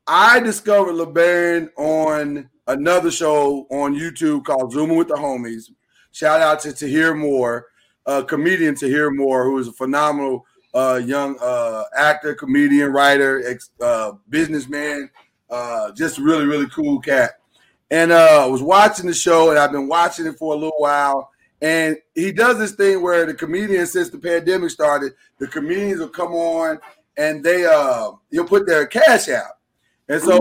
I discovered LeBaron on another show on YouTube called Zooming with the Homies. Shout out to Tahir Moore, a comedian Tahir Moore, who is a phenomenal uh, young uh, actor, comedian, writer, ex, uh, businessman, uh, just really, really cool cat. And uh, I was watching the show, and I've been watching it for a little while. And he does this thing where the comedians, since the pandemic started, the comedians will come on and they uh he'll put their cash out. And so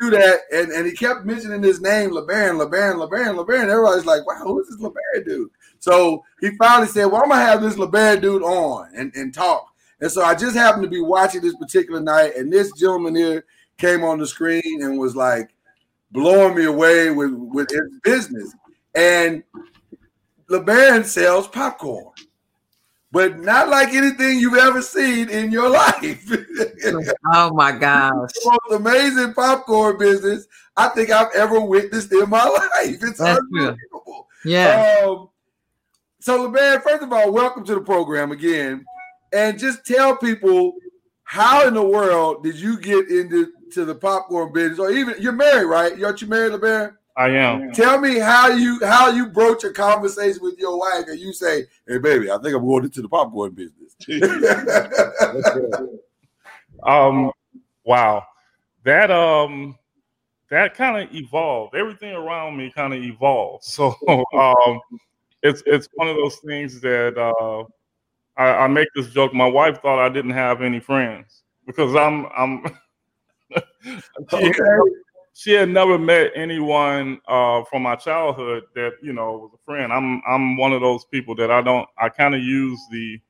do that, and, and he kept mentioning his name, LeBaron, LeBaron, LeBaron, LeBaron. Everybody's like, wow, who's this LeBaron dude? So he finally said, Well, I'm gonna have this LeBaron dude on and, and talk. And so I just happened to be watching this particular night, and this gentleman here came on the screen and was like blowing me away with, with his business. And LeBaron sells popcorn, but not like anything you've ever seen in your [LAUGHS] life. oh my [LAUGHS] gosh. the most amazing popcorn business I think I've ever witnessed in my [LAUGHS] life. It's That's unbelievable. Yeah. Um, so, LeBaron, first of all, welcome to the program again. And just tell people how in the world did you get into to the popcorn business? Or even you're married, right? Aren't you married, LeBaron? I am. Tell me how you how you broach a conversation with your wife and you say, "Hey, baby, I think I'm going into the popcorn business." [LAUGHS] Um, wow, that um, that kind of evolved. Everything around me kind of evolved. So [LAUGHS] um, it's it's one of those things that uh, I, I make this joke. My wife thought I didn't have any friends because I'm I'm. [LAUGHS] Okay. She had never met anyone uh, from my childhood that you know was a friend. I'm I'm one of those people that I don't. I kind of use the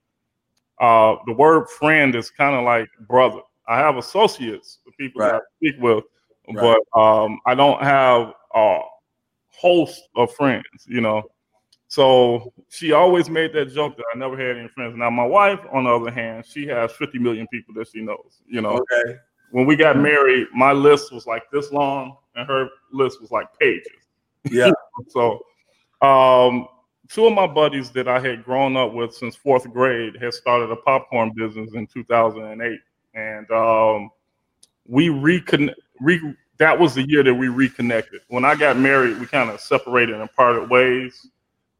uh, the word friend is kind of like brother. I have associates, the people that I speak with, Right. but um, I don't have a host of friends. You know. So she always made that joke that I never had any friends. Now my wife, on the other hand, she has 50 million people that she knows. You know, okay. When we got married, my list was like this long, and her list was like pages. Yeah. [LAUGHS] So, um, two of my buddies that I had grown up with since fourth grade had started a popcorn business in 2008, and um, we recon re- that was the year that we reconnected. When I got married, we kind of separated and parted ways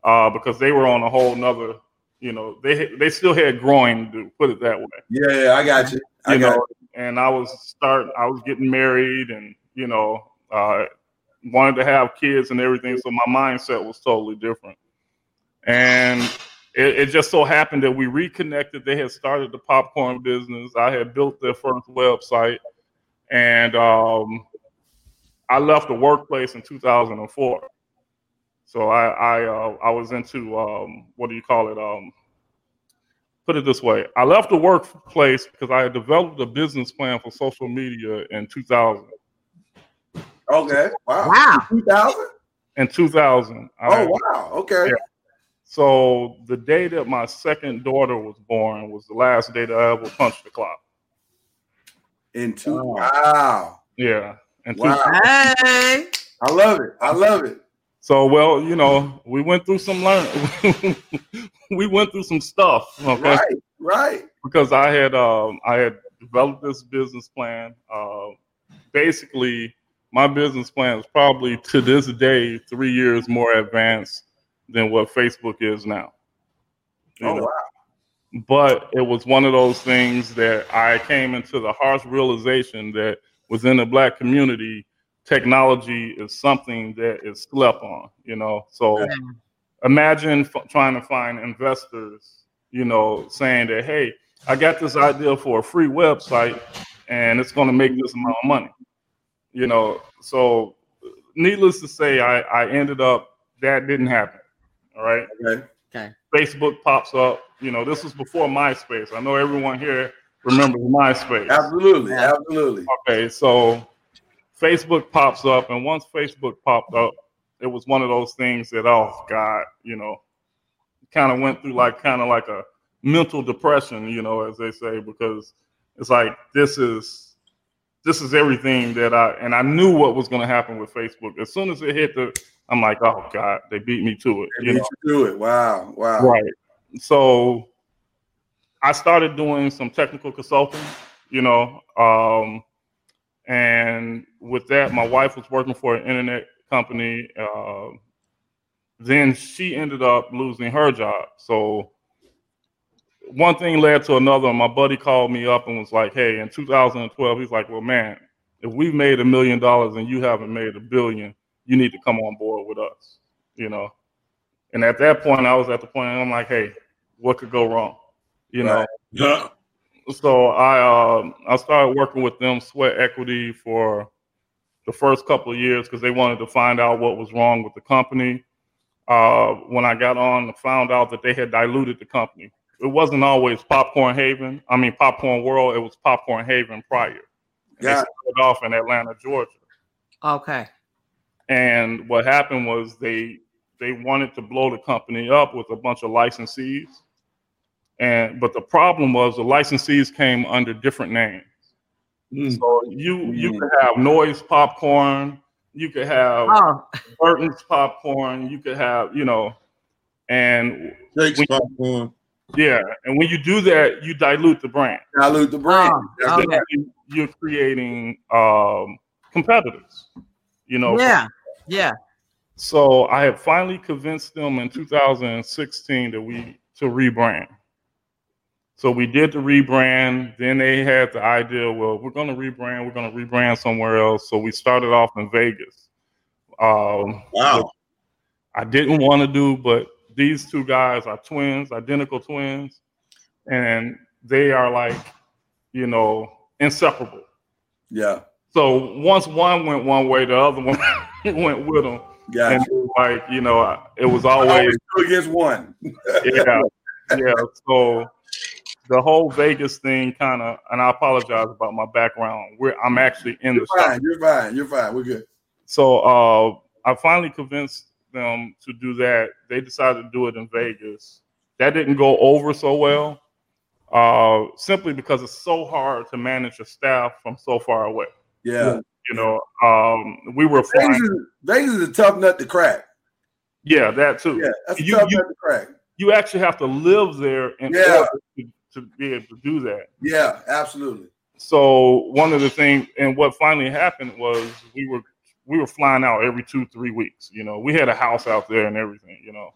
uh, because they were on a whole nother. You know, they they still had growing to put it that way Yeah, yeah, I got you. I you got know, and I was start I was getting married and you know, uh wanted to have kids and everything. So my mindset was totally different. And it, it just so happened that we reconnected. They had started the popcorn business. I had built their first website. And um I left the workplace in 2004. So I I uh, I was into um what do you call it? Um put it this way I left the workplace because I had developed a business plan for social media in 2000. Okay. Wow. Wow. 2000? In 2000. I- Oh, wow. Okay. Yeah. So the day that my second daughter was born was the last day that I ever punched the clock. In two. Wow. Yeah. And two- Hey. I love it. I love it. So well, you know, we went through some learn [LAUGHS] we went through some stuff. Okay. Right. Right. because I had um, I had developed this business plan. Uh, basically, my business plan is probably to this day three years more advanced than what Facebook is now. Oh, know? wow. But it was one of those things that I came into the harsh realization that within the black community, technology is something that is slept on. You know, so imagine f- trying to find investors, you know, saying that, hey, I got this idea for a free website and it's going to make this amount of money. You know, so needless to say, I, I ended up, that didn't happen. All right. Okay. Okay. Facebook pops up. You know, this was before MySpace. I know everyone here remembers MySpace. Absolutely. Absolutely. Okay, so Facebook pops up, and once Facebook popped up, it was one of those things that, oh God, you know, kind of went through like kind of like a mental depression, you know, as they say, because it's like this is this is everything that I and I knew what was going to happen with Facebook. As soon as it hit the, I'm like, oh God, they beat me to it, And you beat know, you to it. Wow. Wow. right? so I started doing some technical consulting, you know, um, and with that, my wife was working for an internet company. Uh, then she ended up losing her job. So one thing led to another. My buddy called me up and was like, "Hey, in 2012, he's like, well, man, if we've made a million dollars and you haven't made a billion, you need to come on board with us." You know. And at that point, I was at the point I'm like, "Hey, what could go wrong?" You know. Yeah. So I um I started working with them, Sweat Equity, for the first couple of years because they wanted to find out what was wrong with the company. Uh, when I got on, I found out that they had diluted the company it wasn't always Popcorn Haven. I mean Popcorn World. It was Popcorn Haven prior. And Yeah. They started off in Atlanta, Georgia. Okay. And what happened was they they wanted to blow the company up with a bunch of licensees. And but the problem was the licensees came under different names. Mm. So you you could have noise popcorn, you could have Oh, Burton's popcorn, you could have, you know, and Jake's popcorn. yeah, and when you do that, you dilute the brand. Dilute the brand. Oh, okay. You're creating um, competitors. You know, yeah. Yeah. So I had finally convinced them in 2016 that we to rebrand. So we did the rebrand. Then they had the idea, well, we're going to rebrand. We're going to rebrand somewhere else. So we started off in Vegas. Um, Wow. I didn't want to do, but these two guys are twins, identical twins, and they are like, you know, inseparable. Yeah. So once one went one way, the other one [LAUGHS] went with them. Got And like, you know, it was Always always, two against one. [LAUGHS] yeah, yeah. So the whole Vegas thing kind of, and I apologize about my background. We're, I'm actually in the You're shop. fine. You're fine. You're fine. We're good. So uh, I finally convinced them to do that. They decided to do it in Vegas. That didn't go over so well, uh, simply because it's so hard to manage a staff from so far away. Yeah. You know, um, we were Vegas, is, Vegas is a tough nut to crack. Yeah, that too. Yeah. That's a You- tough you- nut to crack. You actually have to live there in Yeah. order to, to be able to do that. Yeah. Absolutely. So one of the things, and what finally happened was we were we were flying out every two three weeks. You know, we had a house out there and everything. You know,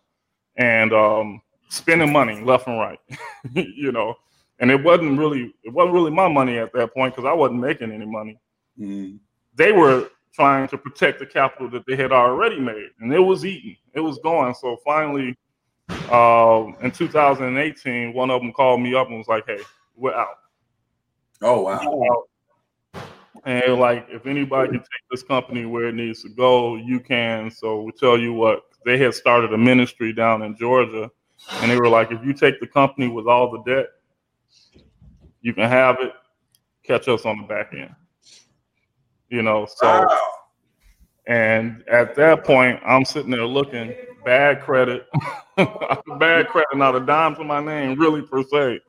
and um, spending money left and right. [LAUGHS] you know, and it wasn't really it wasn't really my money at that point because I wasn't making any money. Mm. They were trying to protect the capital that they had already made, and it was eating, it was going. So finally, um, in 2018, one of them called me up and was like, "Hey, we're out." Oh wow. And like, if anybody can take this company where it needs to go, you can. So we tell you what, they had started a ministry down in Georgia, and they were like, if you take the company with all the debt, you can have it. Catch us on the back end. You know, so Wow. and at that point, I'm sitting there looking bad credit, [LAUGHS] bad credit, not a dime to my name, really per se.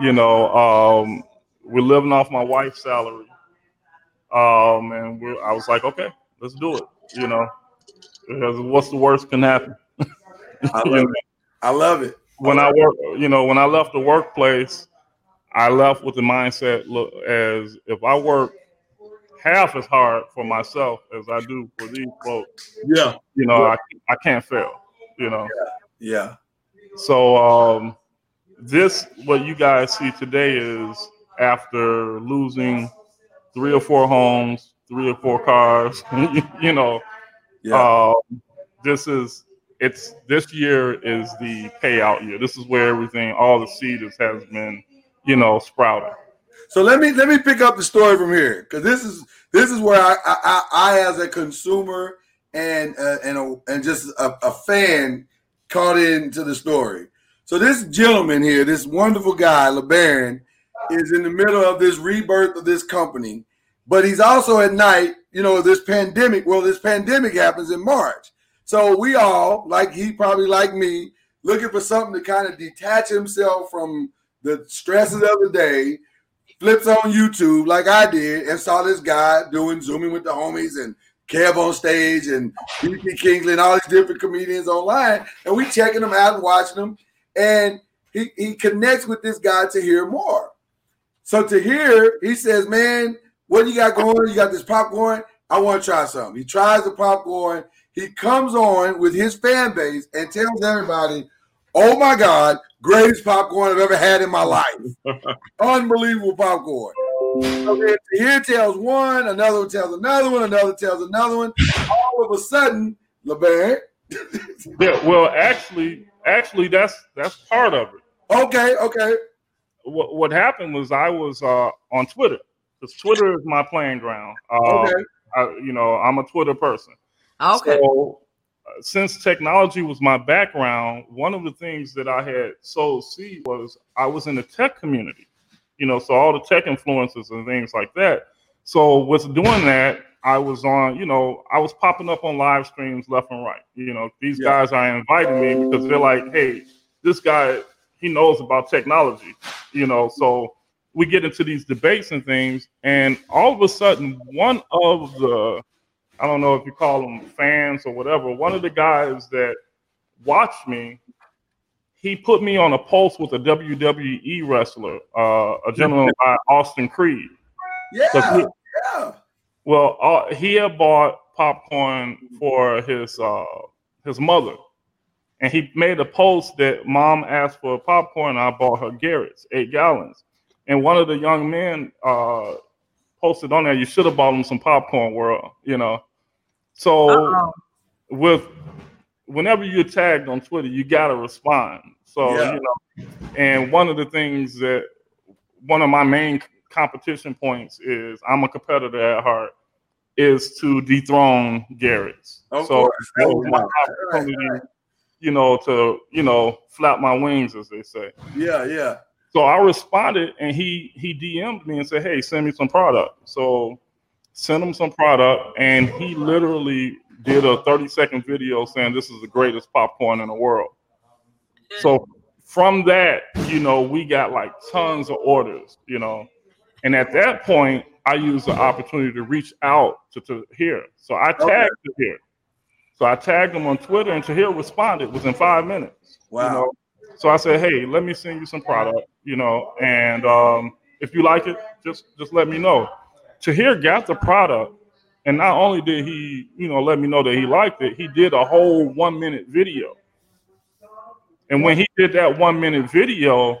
You know, um, we're living off my wife's salary, um, and we're, I was like, okay, let's do it. You know, because what's the worst can happen? I [LAUGHS] love it. I love it. when I work, you know, when I left the workplace, I left with the mindset look as if I work half as hard for myself as I do for these folks, Yeah. you know, I, I can't fail, you know. Yeah. yeah. So um this what you guys see today is after losing three or four homes, three or four cars, [LAUGHS] you know, Yeah. um, this is it's this year is the payout year. This is where everything, all the seed has been, you know, sprouting. So let me let me pick up the story from here because this is this is where I I, I, as a consumer and uh, and a, and just a, a fan caught into the story. So this gentleman here, this wonderful guy, LeBaron, is in the middle of this rebirth of this company, but he's also at night. You know, this pandemic. Well, this pandemic happens in March, so we all like he probably like me looking for something to kind of detach himself from the stresses of the day flips on YouTube like I did and saw this guy doing zooming with the homies and Kev on stage and BP Kingsley and all these different comedians online. And we checking them out and watching them. and he, he connects with this guy Tahir Moore. So Tahir, he says, Man, what you got going? You got this popcorn? I want to try something. He tries the popcorn. He comes on with his fan base and tells everybody, Oh my God, greatest popcorn I've ever had in my life. Unbelievable popcorn. So here tells one, another one tells another one, another tells another one. All of a sudden, LeBaron. [LAUGHS] Yeah, well, actually, actually, that's that's part of it. okay, okay. What what happened was I was uh, on Twitter because Twitter is my playing ground. Uh, Okay. I, you know, I'm a Twitter person. Okay. So, since technology was my background, one of the things that I had sowed seed was I was in the tech community, you know, so all the tech influences and things like that. So with doing that, I was on, you know, I was popping up on live streams left and right. You know, these Yeah. guys are inviting me because they're like, hey, this guy, he knows about technology, you know, so we get into these debates and things, and all of a sudden, one of the I don't know if you call them fans or whatever. One of the guys that watched me, he put me on a post with a WWE wrestler, uh, a gentleman by Austin Creed. Yeah, he- yeah. well, uh, he had bought popcorn for his uh, his mother, and he made a post that mom asked for popcorn. I bought her Garrett's eight gallons, and one of the young men uh, posted on there, "You should have bought him some popcorn, world." You know, so Uh-oh. with whenever you're tagged on Twitter, you gotta respond. So Yeah. you know, and one of the things that one of my main competition points is I'm a competitor at heart is to dethrone Garrett's. Of so course. that was my Right, right, right. you know, to you know flap my wings as they say. Yeah, yeah. So I responded, and he he DM'd me and said, "Hey, send me some product." So sent him some product, and he literally did a 30 second video saying this is the greatest popcorn in the world. So from that, you know, we got like tons of orders, you know, and at that point, I used the opportunity to reach out to, to here. So I Okay. tagged Tahir. So I tagged him on Twitter, and Tahir responded within five minutes. you Wow. know. So I said, "Hey, let me send you some product, you know, and um, if you like it, just just let me know." Tahir got the product, and not only did he, you know, let me know that he liked it, he did a whole one minute video. And when he did that one minute video,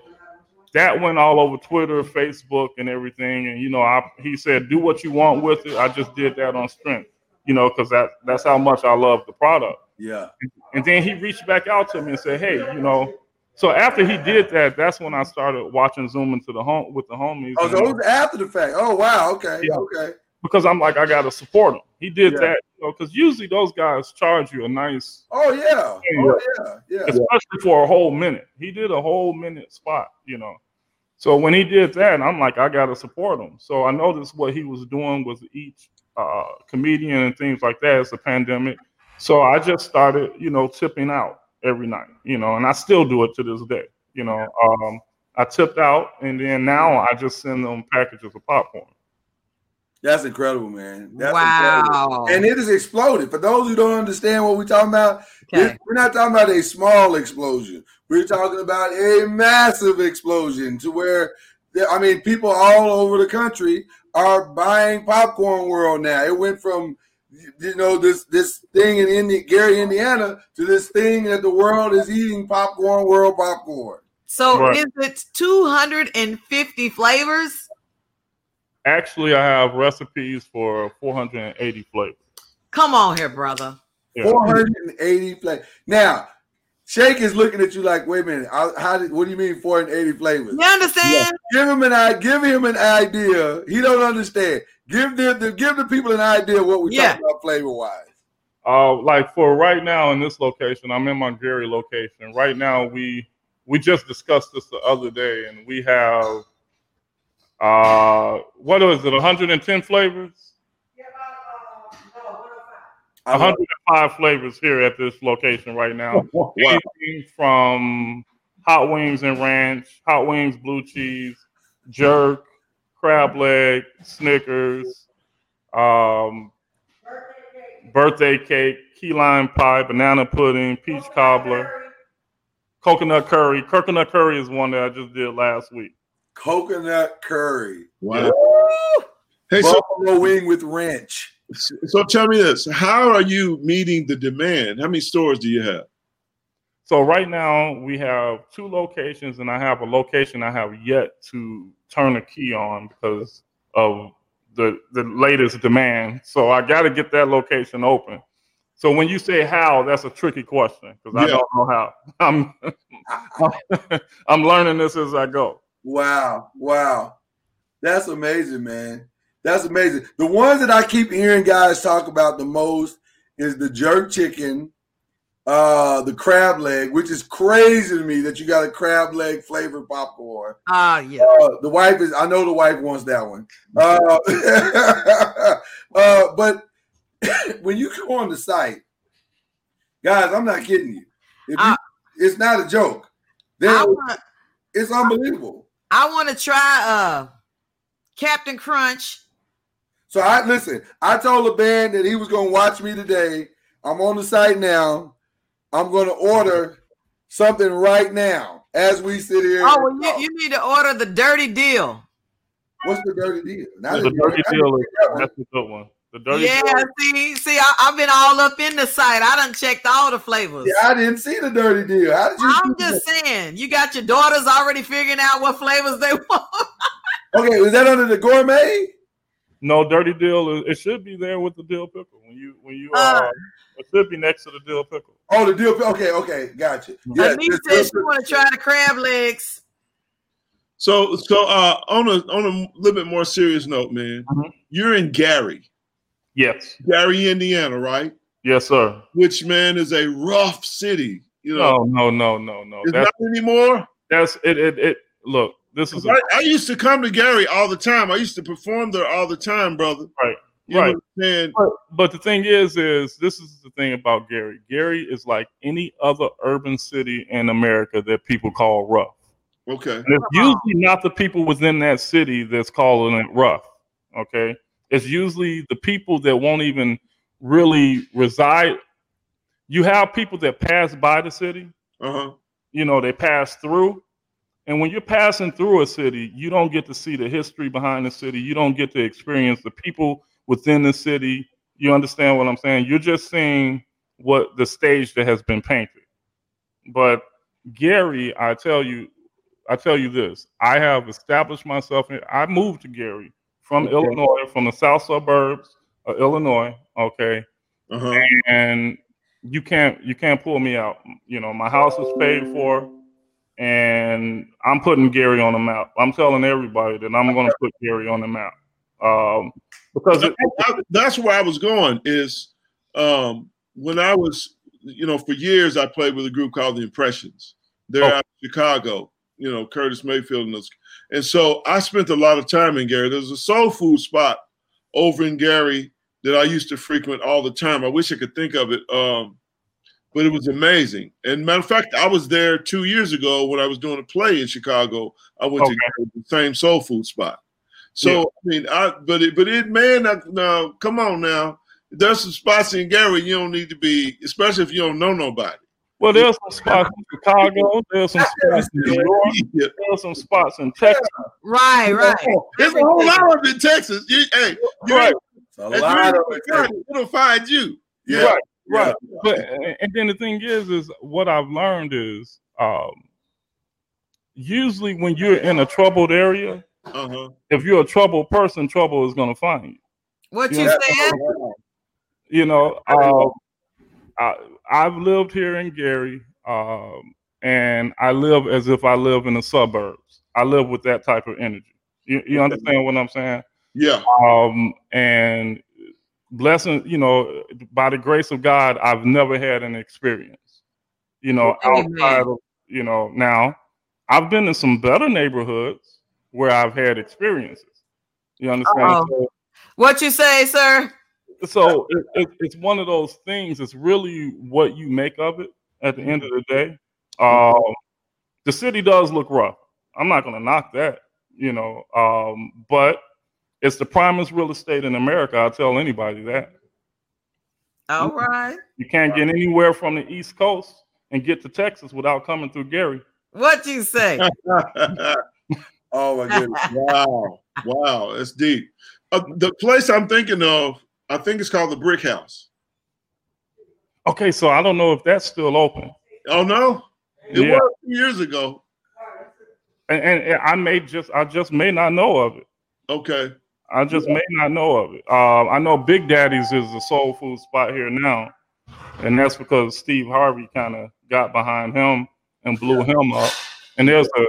that went all over Twitter, Facebook, and everything. And you know, I he said, "Do what you want with it." I just did that on strength, you know, because that that's how much I love the product. Yeah. And then he reached back out to me and said, "Hey, you know." So after he did that, that's when I started watching Zoom into the home with the homies. Oh, so it was after the fact. Oh, wow. Okay. Yeah. Okay. because I'm like, I gotta support him. He did Yeah. that, you know, because usually those guys charge you a nice, Oh, yeah. Oh, yeah. Yeah. especially for a whole minute. He did a whole minute spot, you know. So when he did that, I'm like, I gotta support him. So I noticed what he was doing with each uh, comedian and things like that as the pandemic. So I just started, you know, tipping out every night, you know, and I still do it to this day. You know, um, I tipped out, and then now I just send them packages of popcorn. That's incredible, man. That's wow. incredible. And it has exploded. For those who don't understand what we're talking about, okay. we're not talking about a small explosion. We're talking about a massive explosion to where, there- I mean, people all over the country are buying Popcorn World now. It went from, you know, this this thing in Indi- Gary, Indiana, to this thing that the world is eating Popcorn World popcorn. So Right. is it 250 flavors? Actually, I have recipes for 480 flavors. Come on here, brother. Yeah. 480 flavors. Now, Shake is looking at you like, wait a minute, I- how did, what do you mean 480 flavors? You understand? Give him an i- give him an idea. He don't understand. Give the, the give the people an idea what we're Yeah. talking about flavor wise. Uh, like for right now in this location, I'm in my Gary location. Right now, we we just discussed this the other day, and we have uh, what is it? 110 flavors. Yeah, about no 105 flavors here at this location right now. [LAUGHS] Wow. Anything from hot wings and ranch, hot wings, blue cheese, jerk, crab leg, Snickers, um, birthday cake, key lime pie, banana pudding, peach cobbler, coconut curry. Coconut curry is one that I just did last week. Coconut curry. Wow. Hey, so, Buffalo wing with ranch. so tell me this: How are you meeting the demand? How many stores do you have? So right now we have two locations, and I have a location I have yet to turn a key on because of the the latest demand. So I got to get that location open. So when you say how, that's a tricky question because I don't know how. [LAUGHS] I'm [LAUGHS] I'm learning this as I go. Wow, wow. That's amazing, man. That's amazing. The ones that I keep hearing guys talk about the most is the jerk chicken, uh, the crab leg, which is crazy to me that you got a crab leg flavored popcorn. Ah, yeah. Uh, the wife is, I know the wife wants that one. Uh, [LAUGHS] uh, but [LAUGHS] when you go on the site, guys, I'm not kidding you. You I- it's not a joke. Want it's unbelievable. I want to try uh Captain Crunch. So I listen. I told the band that he was going to watch me today. I'm on the site now. I'm going to order something right now as we sit here. Oh, well, you, you need to order the dirty deal. What's the dirty deal? Now The dirty I deal is didn't get that one. that's a good one. The dirty yeah, deal. see, see, I, I've been all up in the site. I done checked all the flavors. Yeah, I didn't see the dirty deal. How did you? I'm see just saying, you got your daughters already figuring out what flavors they [LAUGHS] want. Okay, was that under the gourmet? No, dirty deal. It should be there with the dill pickle when you when you. Uh, Uh, it should be next to the dill pickle. Oh, the deal. Pickle. Okay, okay, gotcha. Yeah, Anita said she want to try the crab legs. So, so uh, on a on a little bit more serious note, man, Mhm. you're in Gary, Yes, Gary, Indiana, right? yes, sir. Which man is a rough city. You know, No, no, no, no, no. it's That's not anymore. that's it. It. it look, this is a, I, I used to come to Gary all the time. I used to perform there all the time, brother. Right, You right. know what I'm saying? But, but the thing is, is this is the thing about Gary. Gary is like any other urban city in America that people call rough. Okay. And it's usually not the people within that city that's calling it rough. Okay. It's usually the people that won't even really reside. You have people that pass by the city, Uh huh. you know, they pass through. And when you're passing through a city, you don't get to see the history behind the city. You don't get to experience the people within the city. You understand what I'm saying? You're just seeing what the stage that has been painted. But Gary, I tell you, I tell you this: I have established myself. In, I moved to Gary from Okay. Illinois, from the south suburbs of Illinois. Okay, Uh huh. and you can't you can't pull me out. You know, my house is paid for, and I'm putting Gary on the map. I'm telling everybody that I'm going to put Gary on the map um, because it, I- that's where I was going. Is um, when I was, you know, for years I played with a group called the Impressions. They're Oh. out of Chicago. You know, Curtis Mayfield and those. And so I spent a lot of time in Gary. There's a soul food spot over in Gary that I used to frequent all the time. I wish I could think of it. Um, but it was amazing. And matter of fact, I was there two years ago when I was doing a play in Chicago. I went Okay. to Gary, the same soul food spot. So Yeah. I mean, I but it but it man, now, now come on now. There's some spots in Gary you don't need to be, especially if you don't know nobody. well, there's some spots in Chicago, there's some [LAUGHS] spots in New York, there's some spots in Texas. Right, right. There's a whole lot of it in Texas. You, hey, you're right. A lot you're of it. Texas. It'll find you. Yeah, Right, yeah. But and then the thing is, is what I've learned is um, usually when you're in a troubled area, Uh huh. if you're a troubled person, trouble is going to find you. What Yeah. you said? You know, um, I, I've lived here in Gary, um, and I live as if I live in the suburbs. I live with that type of energy. You, you understand what I'm saying? Yeah. Um, and blessing, you know, by the grace of God, I've never had an experience, you know, outside of, you know, now I've been in some better neighborhoods where I've had experiences. You understand? So, What you say, sir? so it, it, it's one of those things. It's really what you make of it at the end of the day. Um, the city does look rough. I'm not going to knock that, you know, um, but it's the primest real estate in America. I'll tell anybody that. All right. You can't get anywhere from the East Coast and get to Texas without coming through Gary. What you say? [LAUGHS] oh my goodness! wow, wow, that's deep. Uh, the place I'm thinking of, I think it's called the Brick House. Okay, so I don't know if that's still open. Oh no, it Yeah. was years ago. And, and, and I may just I just may not know of it. Okay, I just may not know of it. Uh, I know Big Daddy's is the soul food spot here now, and that's because Steve Harvey kind of got behind him and blew him up. And there's a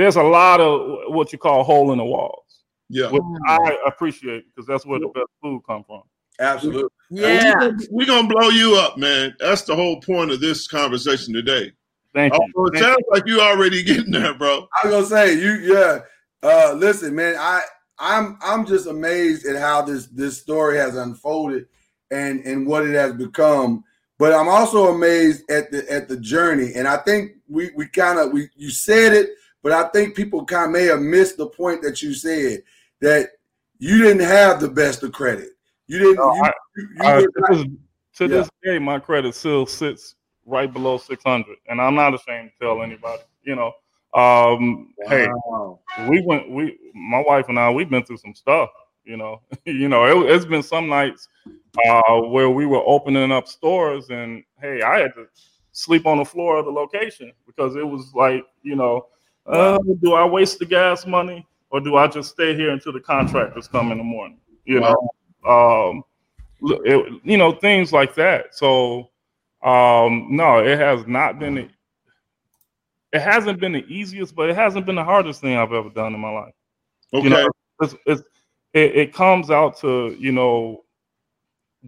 there's a lot of what you call hole in the walls, yeah. which I appreciate because that's where the best food come from. Absolutely. Yeah. We're gonna blow you up, man. That's the whole point of this conversation today. Thank you. Oh, it Thank sounds like you already getting there, bro. I was gonna say you, yeah. Uh, listen, man, I I'm I'm just amazed at how this this story has unfolded and and what it has become. But I'm also amazed at the at the journey, and I think we we kind of we you said it, but I think people kind of may have missed the point that you said that you didn't have the best of credit. You didn't. No, you, I- you, you to not- this, to Yeah. this day, my credit still sits right below 600, and I'm not ashamed to tell anybody. You know, um, hey, we went. We, my wife and I, we've been through some stuff. You know, [LAUGHS] you know, it, it's been some nights uh, where we were opening up stores, and hey, I had to sleep on the floor of the location because it was like, you know, uh, do I waste the gas money or do I just stay here until the contractors come in the morning? You know, um, it, you know, things like that. So, um, no, it has not been. the- It hasn't been the easiest, but it hasn't been the hardest thing I've ever done in my life. Okay. You know, it's, it's it, it comes out to you know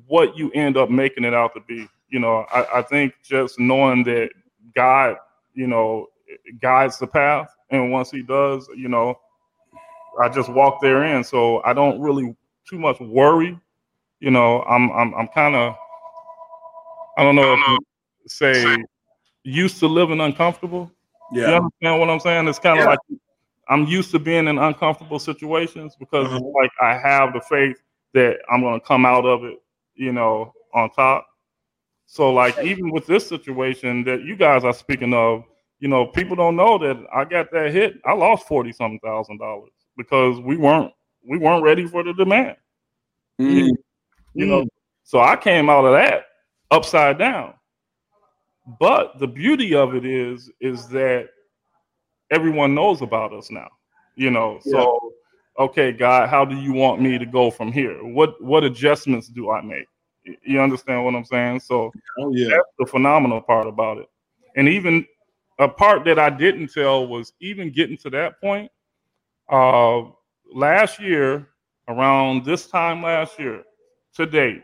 what you end up making it out to be. You know, I, I think just knowing that God, you know, guides the path, and once He does, you know, I just walk therein. So I don't really too much worry. You know, I'm I'm I'm kind of I don't know if you say used to living uncomfortable. You yeah. understand what I'm saying? It's kind of Yeah. like I'm used to being in uncomfortable situations because Uh-huh. like I have the faith that I'm to come out of it, you know, on top. So, like, even with this situation that you guys are speaking of, you know, people don't know that I got that hit. I lost forty something thousand dollars because we weren't we weren't ready for the demand. Mm. You know, so I came out of that upside down. But the beauty of it is, is that everyone knows about us now. You know, so okay, God, how do you want me to go from here? What what adjustments do I make? You understand what I'm saying? So Oh yeah. that's the phenomenal part about it. And even a part that I didn't tell was even getting to that point. Uh, last year, around this time last year, to date,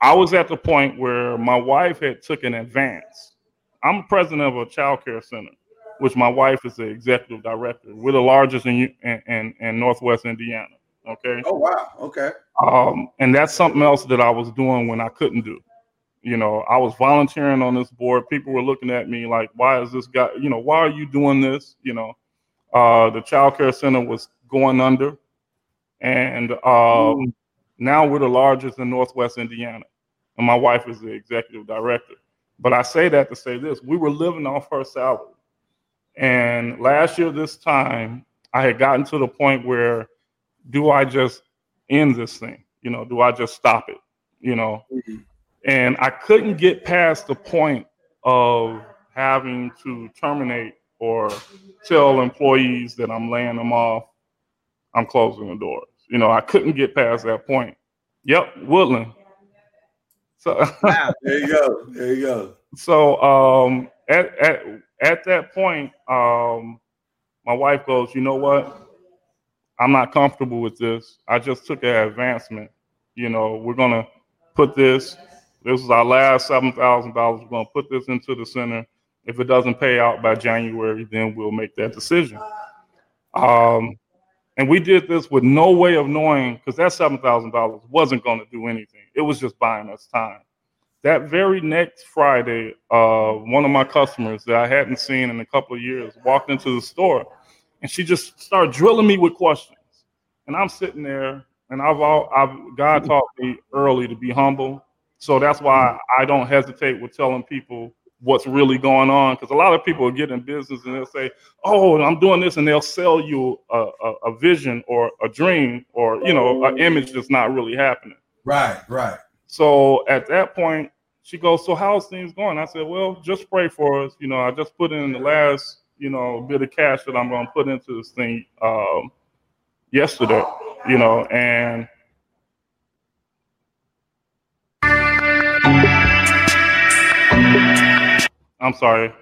I was at the point where my wife had took an advance. I'm president of a child care center, which my wife is the executive director. We're the largest in in, in, in Northwest Indiana. Okay. Oh wow. Okay. Um, and that's something else that I was doing when I couldn't do. You know, I was volunteering on this board. People were looking at me like, why is this guy, you know, why are you doing this? You know, uh, the child care center was going under. And um, now we're the largest in Northwest Indiana. And my wife is the executive director. But I say that to say this we were living off her salary. And last year, this time, I had gotten to the point where do I just end this thing? You know, do I just stop it? You know, Mhm. And I couldn't get past the point of having to terminate or tell employees that I'm laying them off, I'm closing the doors. You know, I couldn't get past that point. Yep, Woodland. So [LAUGHS] There you go. There you go. so um at at at that point, um my wife goes, you know what? I'm not comfortable with this. I just took an advancement. You know, we're gonna put this. This is our last seven thousand dollars. We're gonna put this into the center. If it doesn't pay out by January, then we'll make that decision. Um, and we did this with no way of knowing because that seven thousand dollars wasn't going to do anything. It was just buying us time. That very next Friday, uh, one of my customers that I hadn't seen in a couple of years walked into the store, and she just started drilling me with questions. And I'm sitting there, and I've all I've God taught me early to be humble, so that's why I don't hesitate with telling people what's really going on because a lot of people get in business and they'll say, "Oh, I'm doing this," and they'll sell you a, a, a vision or a dream or you know an image that's not really happening. Right, right. So at that point, she goes, "So how's things going?" I said, "Well, just pray for us. You know, I just put in the last you know bit of cash that I'm going to put into this thing um, yesterday. You know, and." I'm sorry.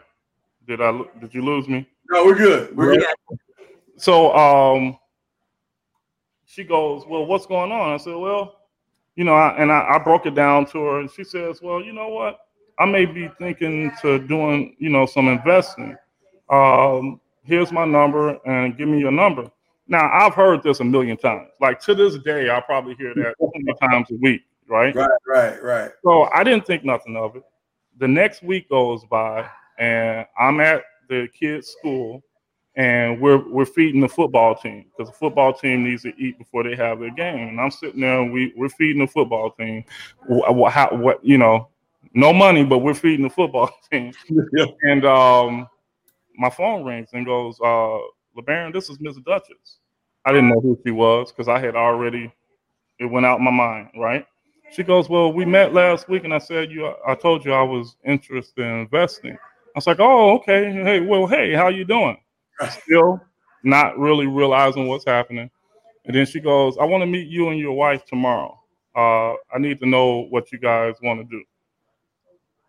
Did I did you lose me? No, we're good. We're good. So um she goes, Well, what's going on? I said, Well, you know, I, and I, I broke it down to her and she says, Well, you know what? I may be thinking to doing, you know, some investing. Um, here's my number and give me your number. Now I've heard this a million times. Like to this day, I probably hear that 20 times a week, right? Right, right, right. So I didn't think nothing of it the next week goes by and I'm at the kids' school and we're we're feeding the football team because the football team needs to eat before they have their game. And I'm sitting there and we we're feeding the football team. What, how, what you know, no money, but we're feeding the football [LAUGHS] team. and um, my phone rings and goes, uh, LeBaron, this is Miss Duchess. I didn't know who she was because I had already it went out my mind, right? She goes, Well, we met last week and I said you I told you I was interested in investing. I was like, Oh, okay. Hey, well, hey, how you doing? Still not really realizing what's happening. And then she goes, I want to meet you and your wife tomorrow. Uh, I need to know what you guys want to do.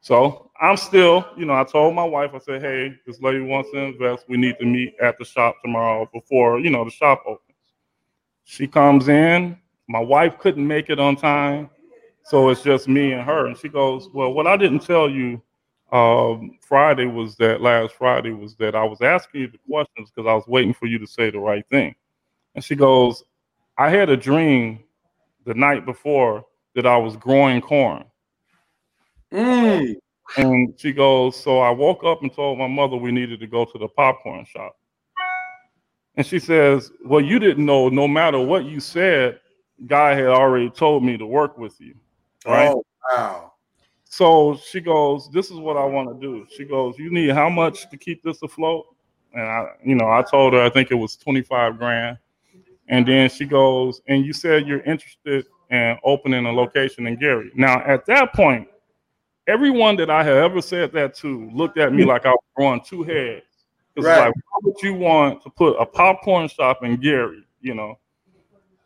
So I'm still, you know, I told my wife, I said, hey, this lady wants to invest. We need to meet at the shop tomorrow before, you know, the shop opens. She comes in. My wife couldn't make it on time. So it's just me and her. And she goes, Well, what I didn't tell you um, Friday was that last Friday was that I was asking you the questions because I was waiting for you to say the right thing. And she goes, I had a dream the night before that I was growing corn. Mm. And she goes, So I woke up and told my mother we needed to go to the popcorn shop. And she says, Well, you didn't know, no matter what you said, God had already told me to work with you. Right. Oh, wow. So she goes, This is what I want to do. She goes, You need how much to keep this afloat? And I, you know, I told her I think it was 25 grand. And then she goes, And you said you're interested in opening a location in Gary. Now, at that point, everyone that I have ever said that to looked at me hmm. like I was growing two heads. It's Right. like, why would you want to put a popcorn shop in Gary? You know,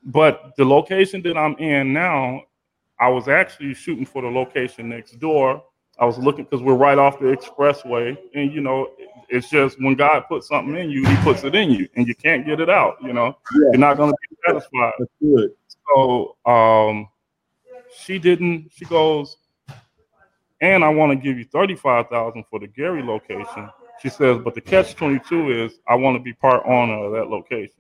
but the location that I'm in now, I was actually shooting for the location next door. I was looking because we're right off the expressway, and you know, it's just when God puts something in you, He puts it in you, and you can't get it out. You know, you're not going to be satisfied. That's good. So um, she didn't. She goes, and I want to give you thirty-five thousand for the Gary location. She says, but the catch twenty-two is I want to be part owner of that location.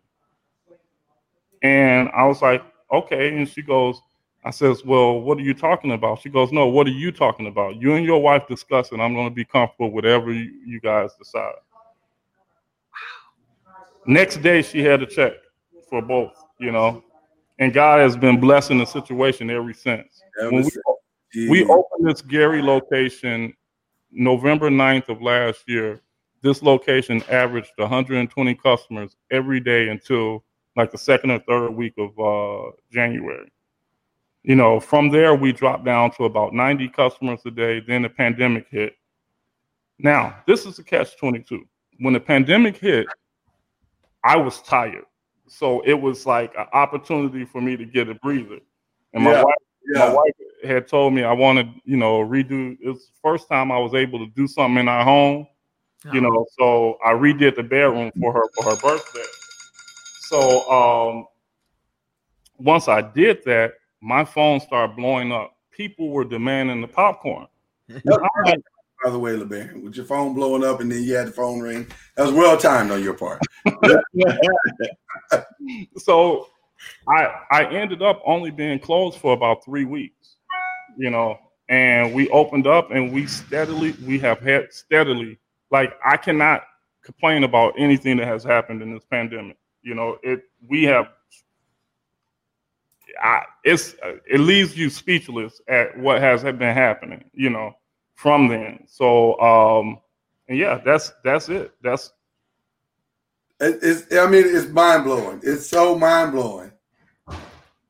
And I was like, okay. And she goes, I says, well, what are you talking about? She goes, no, what are you talking about? You and your wife discuss it. I'm going to be comfortable with whatever you, you guys decide. Next day, she had a check for both, you know, and God has been blessing the situation ever since. When we, we opened this Gary location November 9th of last year. This location averaged 120 customers every day until like the second or third week of uh, January. You know, from there we dropped down to about 90 customers a day. Then the pandemic hit. Now, this is the catch 22. When the pandemic hit, I was tired. So it was like an opportunity for me to get a breather. And my Yeah, wife my wife had told me I wanted, you know, redo. It was the first time I was able to do something in our home, you know. So I redid the bedroom for her for her birthday. So um, once I did that, my phone started blowing up. People were demanding the popcorn. Like, By the way, LeBaron, with your phone blowing up and then you had the phone ring, that was well timed on your part. [LAUGHS] so I I ended up only being closed for about three weeks, you know, and we opened up and we steadily we have had steadily like I cannot complain about anything that has happened in this pandemic. You know, it we have I, it's it leaves you speechless at what has been happening. You know, from then. So um, and yeah, that's that's it. That's It- It's, I mean, it's mind blowing. It's so mind blowing.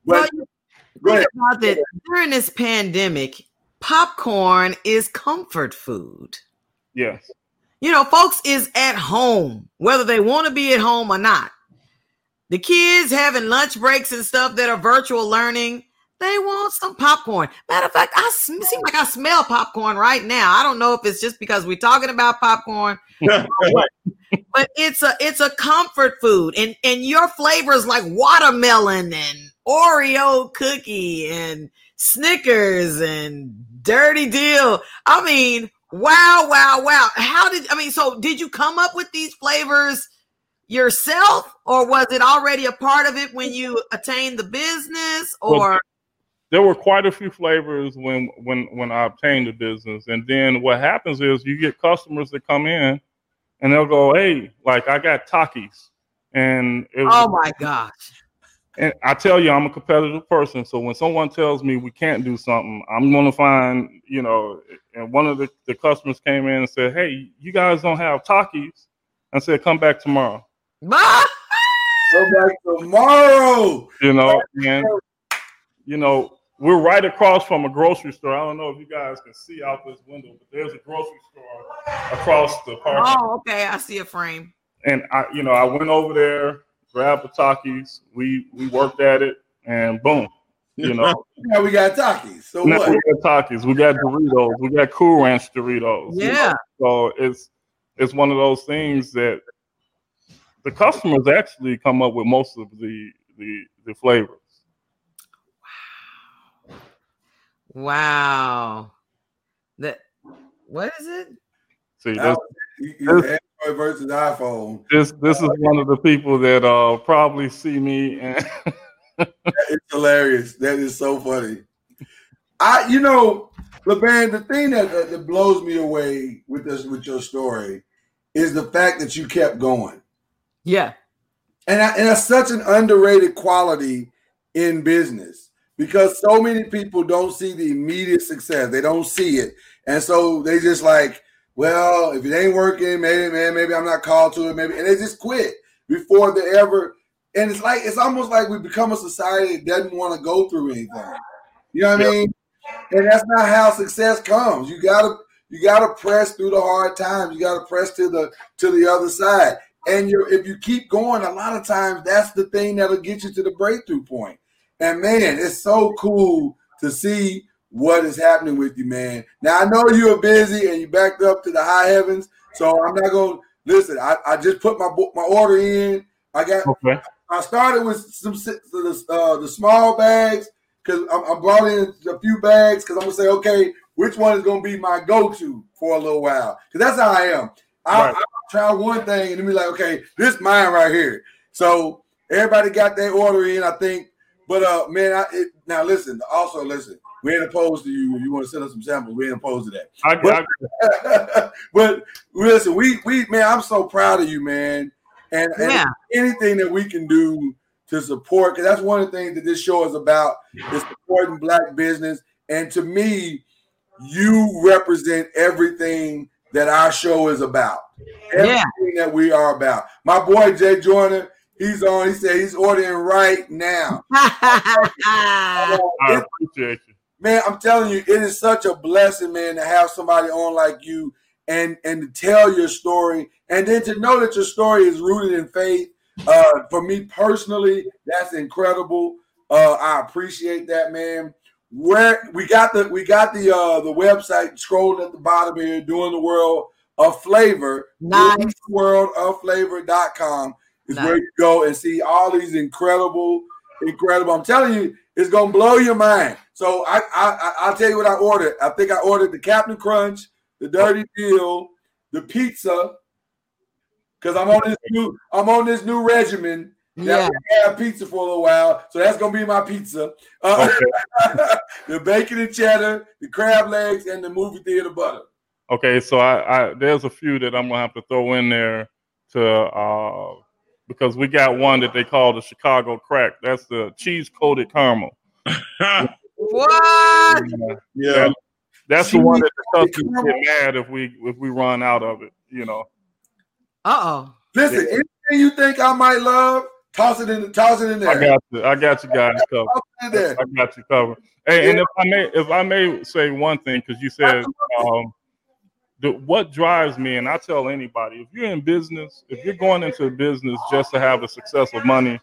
Well, But you think about that during this pandemic, popcorn is comfort food. yes. You know, folks is at home, whether they want to be at home or not. The kids having lunch breaks and stuff that are virtual learning, they want some popcorn. Matter of fact, I sm- seem like I smell popcorn right now. I don't know if it's just because we're talking about popcorn, [LAUGHS] but it's a it's a comfort food, and and your flavors like watermelon and Oreo cookie and Snickers and Dirty Deal. I mean, wow, wow, wow. How did I mean? So did you come up with these flavors? Yourself or was it already a part of it when you attained the business or? There were quite a few flavors when when when I obtained the business, and then what happens is you get customers that come in, and they'll go, "Hey, like I got Takis," and it was, oh my gosh. And I tell you, I'm a competitive person, so when someone tells me we can't do something, I'm gonna find, you know. And one of the, the customers came in and said, "Hey, you guys don't have Takis," I said, "Come back tomorrow." Go back tomorrow. You know, and you know, we're right across from a grocery store. I don't know if you guys can see out this window, but there's a grocery store across the park. oh okay i see a frame And I, you know, I went over there, grabbed the Takis, we we worked at it, and boom, you know, [LAUGHS] Now we got Takis. So now what? we got Takis, we got Doritos, we got Cool Ranch Doritos. you know? yeah So it's it's one of those things that the customers actually come up with most of the the the flavors. wow that what is it See, Now, this, you- you Android versus iPhone. this this is one of the people that uh probably see me and [LAUGHS] It's hilarious. That is so funny. I, you know, LeBan, the thing that, that, that blows me away with this with your story is the fact that you kept going. Yeah And, I, and that's such an underrated quality in business because so many people don't see the immediate success. They don't see it. And so they just like, well, if it ain't working, maybe, man, maybe I'm not called to it. Maybe, and they just quit before they ever. And it's like, it's almost like we become a society that doesn't want to go through anything. You know what I mean? And that's not how success comes. You gotta, you gotta press through the hard times. You gotta press to the to the other side. And you if you keep going, a lot of times that's the thing that'll get you to the breakthrough point. And man, it's so cool to see what is happening with you, man. Now I know you're busy and you backed up to the high heavens, so I'm not gonna listen. I, I just put my my order in. I got okay. I started with some the uh, the small bags because I, I brought in a few bags because I'm gonna say, okay, which one is gonna be my go-to for a little while? Because that's how I am. I, Right. I try one thing and then be like, okay, this mine right here. So everybody got their order in, I think. But uh, man, I, it, now listen. Also listen. We ain't opposed to you. If you want to send us some samples, we ain't opposed to that. I, I, [LAUGHS] but listen, we we man, I'm so proud of you, man. And, and anything that we can do to support, because that's one of the things that this show is about, is supporting black business. And to me, you represent everything that our show is about. Yeah. Everything that we are about. My boy Jay Joyner, he's on. He said he's ordering right now. [LAUGHS] I appreciate you. man, I'm telling you, it is such a blessing, man, to have somebody on like you and and to tell your story, and then to know that your story is rooted in faith. Uh, for me personally, that's incredible. Uh, I appreciate that, man. Where we got the we got the uh the website scrolling at the bottom here, doing the world of flavor. Nice. World of flavor.com is Nice. where you go and see all these incredible, incredible. I'm telling you, it's gonna blow your mind. So I, I I- I'll tell you what I ordered. I think I ordered the Captain Crunch, the Dirty Deal, the pizza, because I'm on this new I'm on this new regimen. Yeah That I have pizza for a little while, so that's gonna be my pizza. Uh, [LAUGHS] the bacon and cheddar, the crab legs, and the movie theater butter. Okay, so I, I there's a few that I'm gonna have to throw in there to uh because we got one that they call the Chicago crack. That's the cheese coated caramel. [LAUGHS] what yeah. That's She the one that the needs to customers become- get mad if we if we run out of it. You know. Uh oh. Listen, anything you think I might love, toss it in. Toss it in there. I got you. I got you guys covered. Toss it in there. I got you covered. Hey, and if I may, if I may say one thing, because you said, um, the, what drives me, and I tell anybody, if you're in business, if you're going into a business just to have the success of money,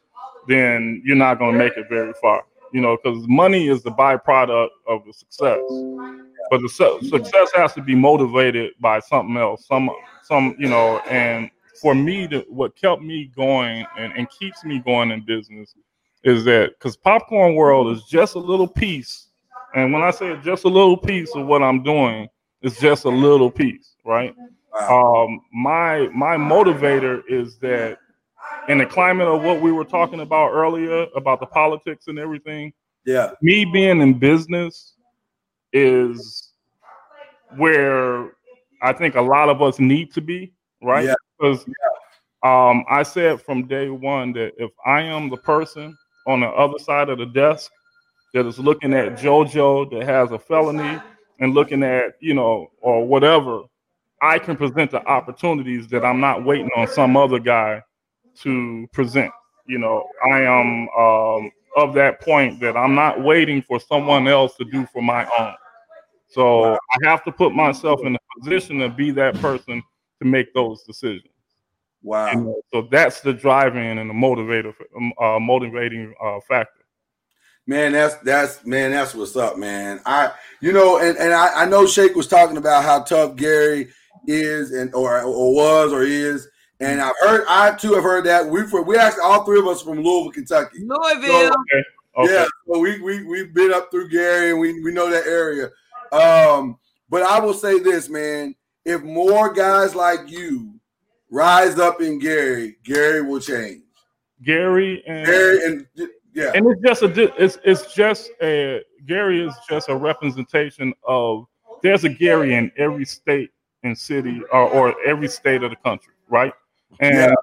then you're not going to make it very far. You know, because money is the byproduct of the success, but the su- success has to be motivated by something else, some, some, you know, and for me, to, what kept me going and, and keeps me going in business is that because popcorn world is just a little piece and when i say just a little piece of what i'm doing it's just a little piece right Wow. um my my motivator is that in the climate of what we were talking about earlier about the politics and everything Yeah. me being in business is where I think a lot of us need to be, right? Yeah. Because um, I said from day one that if I am the person on the other side of the desk that is looking at JoJo that has a felony and looking at, you know, or whatever, I can present the opportunities that I'm not waiting on some other guy to present. You know, I am um, of that point that I'm not waiting for someone else to do for my own. So I have to put myself in a position to be that person to make those decisions. Wow. You know, so that's the driving and the motivator, um, uh, motivating uh, factor. Man, that's that's man, that's what's up, man. I you know, and, and I, I know Shake was talking about how tough Gary is and or or was or is. And I've heard I too have heard that. We for we actually all three of us from Louisville, Kentucky. Louisville. Okay. Okay. Yeah, so we we we've been up through Gary and we, we know that area. Um, but I will say this, man, if more guys like you rise up in Gary, Gary will change. Gary and Gary and yeah, and it's just a it's it's just a Gary is just a representation of there's a Gary in every state and city or, or every state of the country, right? And,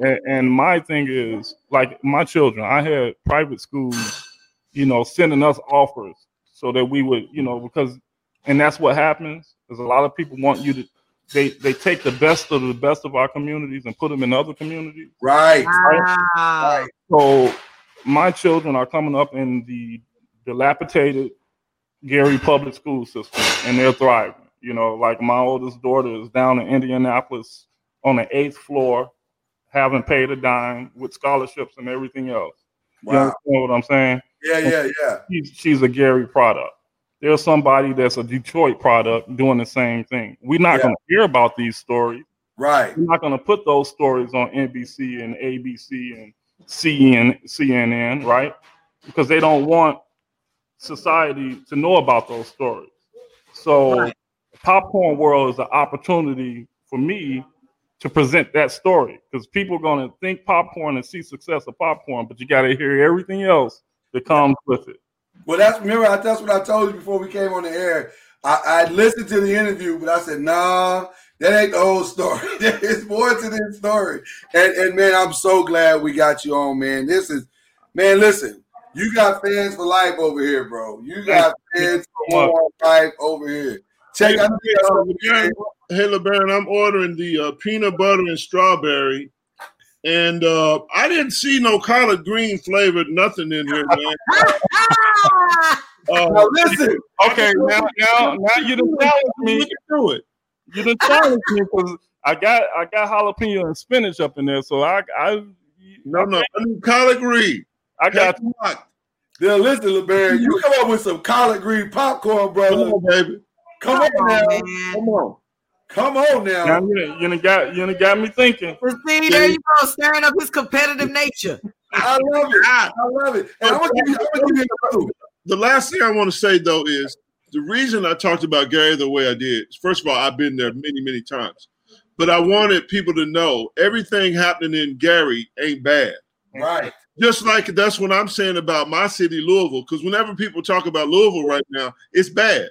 and and my thing is like my children, I had private schools, you know, sending us offers so that we would, you know, because and that's what happens. Is a lot of people want you to they they take the best of the best of our communities and put them in other communities. right. Wow. So my children are coming up in the dilapidated Gary public school system and they're thriving. You know, like my oldest daughter is down in Indianapolis on the eighth floor, haven't paid a dime with scholarships and everything else. wow. You Wow. understand what I'm saying? Yeah, yeah, yeah. She's, she's a Gary product. There's somebody that's a Detroit product doing the same thing. We're not Yeah. going to hear about these stories. Right. We're not going to put those stories on NBC and ABC and CN, CNN, right? Because they don't want society to know about those stories. So, Right. popcorn world is an opportunity for me to present that story because people are going to think popcorn and see success of popcorn, but you got to hear everything else that comes with it. Well, that's remember that's what I told you before we came on the air. I, I listened to the interview, but I said, "Nah, that ain't the whole story. [LAUGHS] There's more to this story." And and man, I'm so glad we got you on, man. This is, man. Listen, you got fans for life over here, bro. You got fans for life over here. Check Hey, out hey, LeBaron, I'm ordering the uh, peanut butter and strawberry. And uh, I didn't see no collard green flavored nothing in here, man. [LAUGHS] Uh, Now listen, Okay, now now now you done challenged me. Look through it. You done challenged me because I got I got jalapeno and spinach up in there, so I I No, no, I need collard green. I got Locked. now listen, LeBaron, you come up with some collard green popcorn, brother. Come brother. on, baby. Come Come on on, man. Come on. Come on now now. you you done got you done got me thinking. But see, there you go, stirring up his competitive nature. I love it. Ah, I love it. And I'm gonna give you, I'm gonna give you the last thing I want to say though is the reason I talked about Gary the way I did. First of all, I've been there many, many times, but I wanted people to know everything happening in Gary ain't bad. Right. Just like that's what I'm saying about my city, Louisville. Because whenever people talk about Louisville right now, it's bad.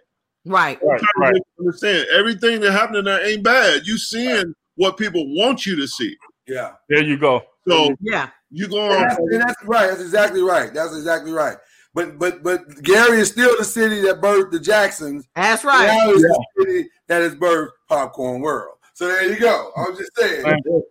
Right. Right, right. understand everything that happening there ain't bad. You seeing what people want you to see. Yeah. There you go. So Yeah. you go And on. that's, and that's right. That's exactly right. That's exactly right. but but but Gary is still the city that birthed the Jacksons. That's right. Now is the city that has birthed Popcorn World. So there you go. I was just saying. Thank you.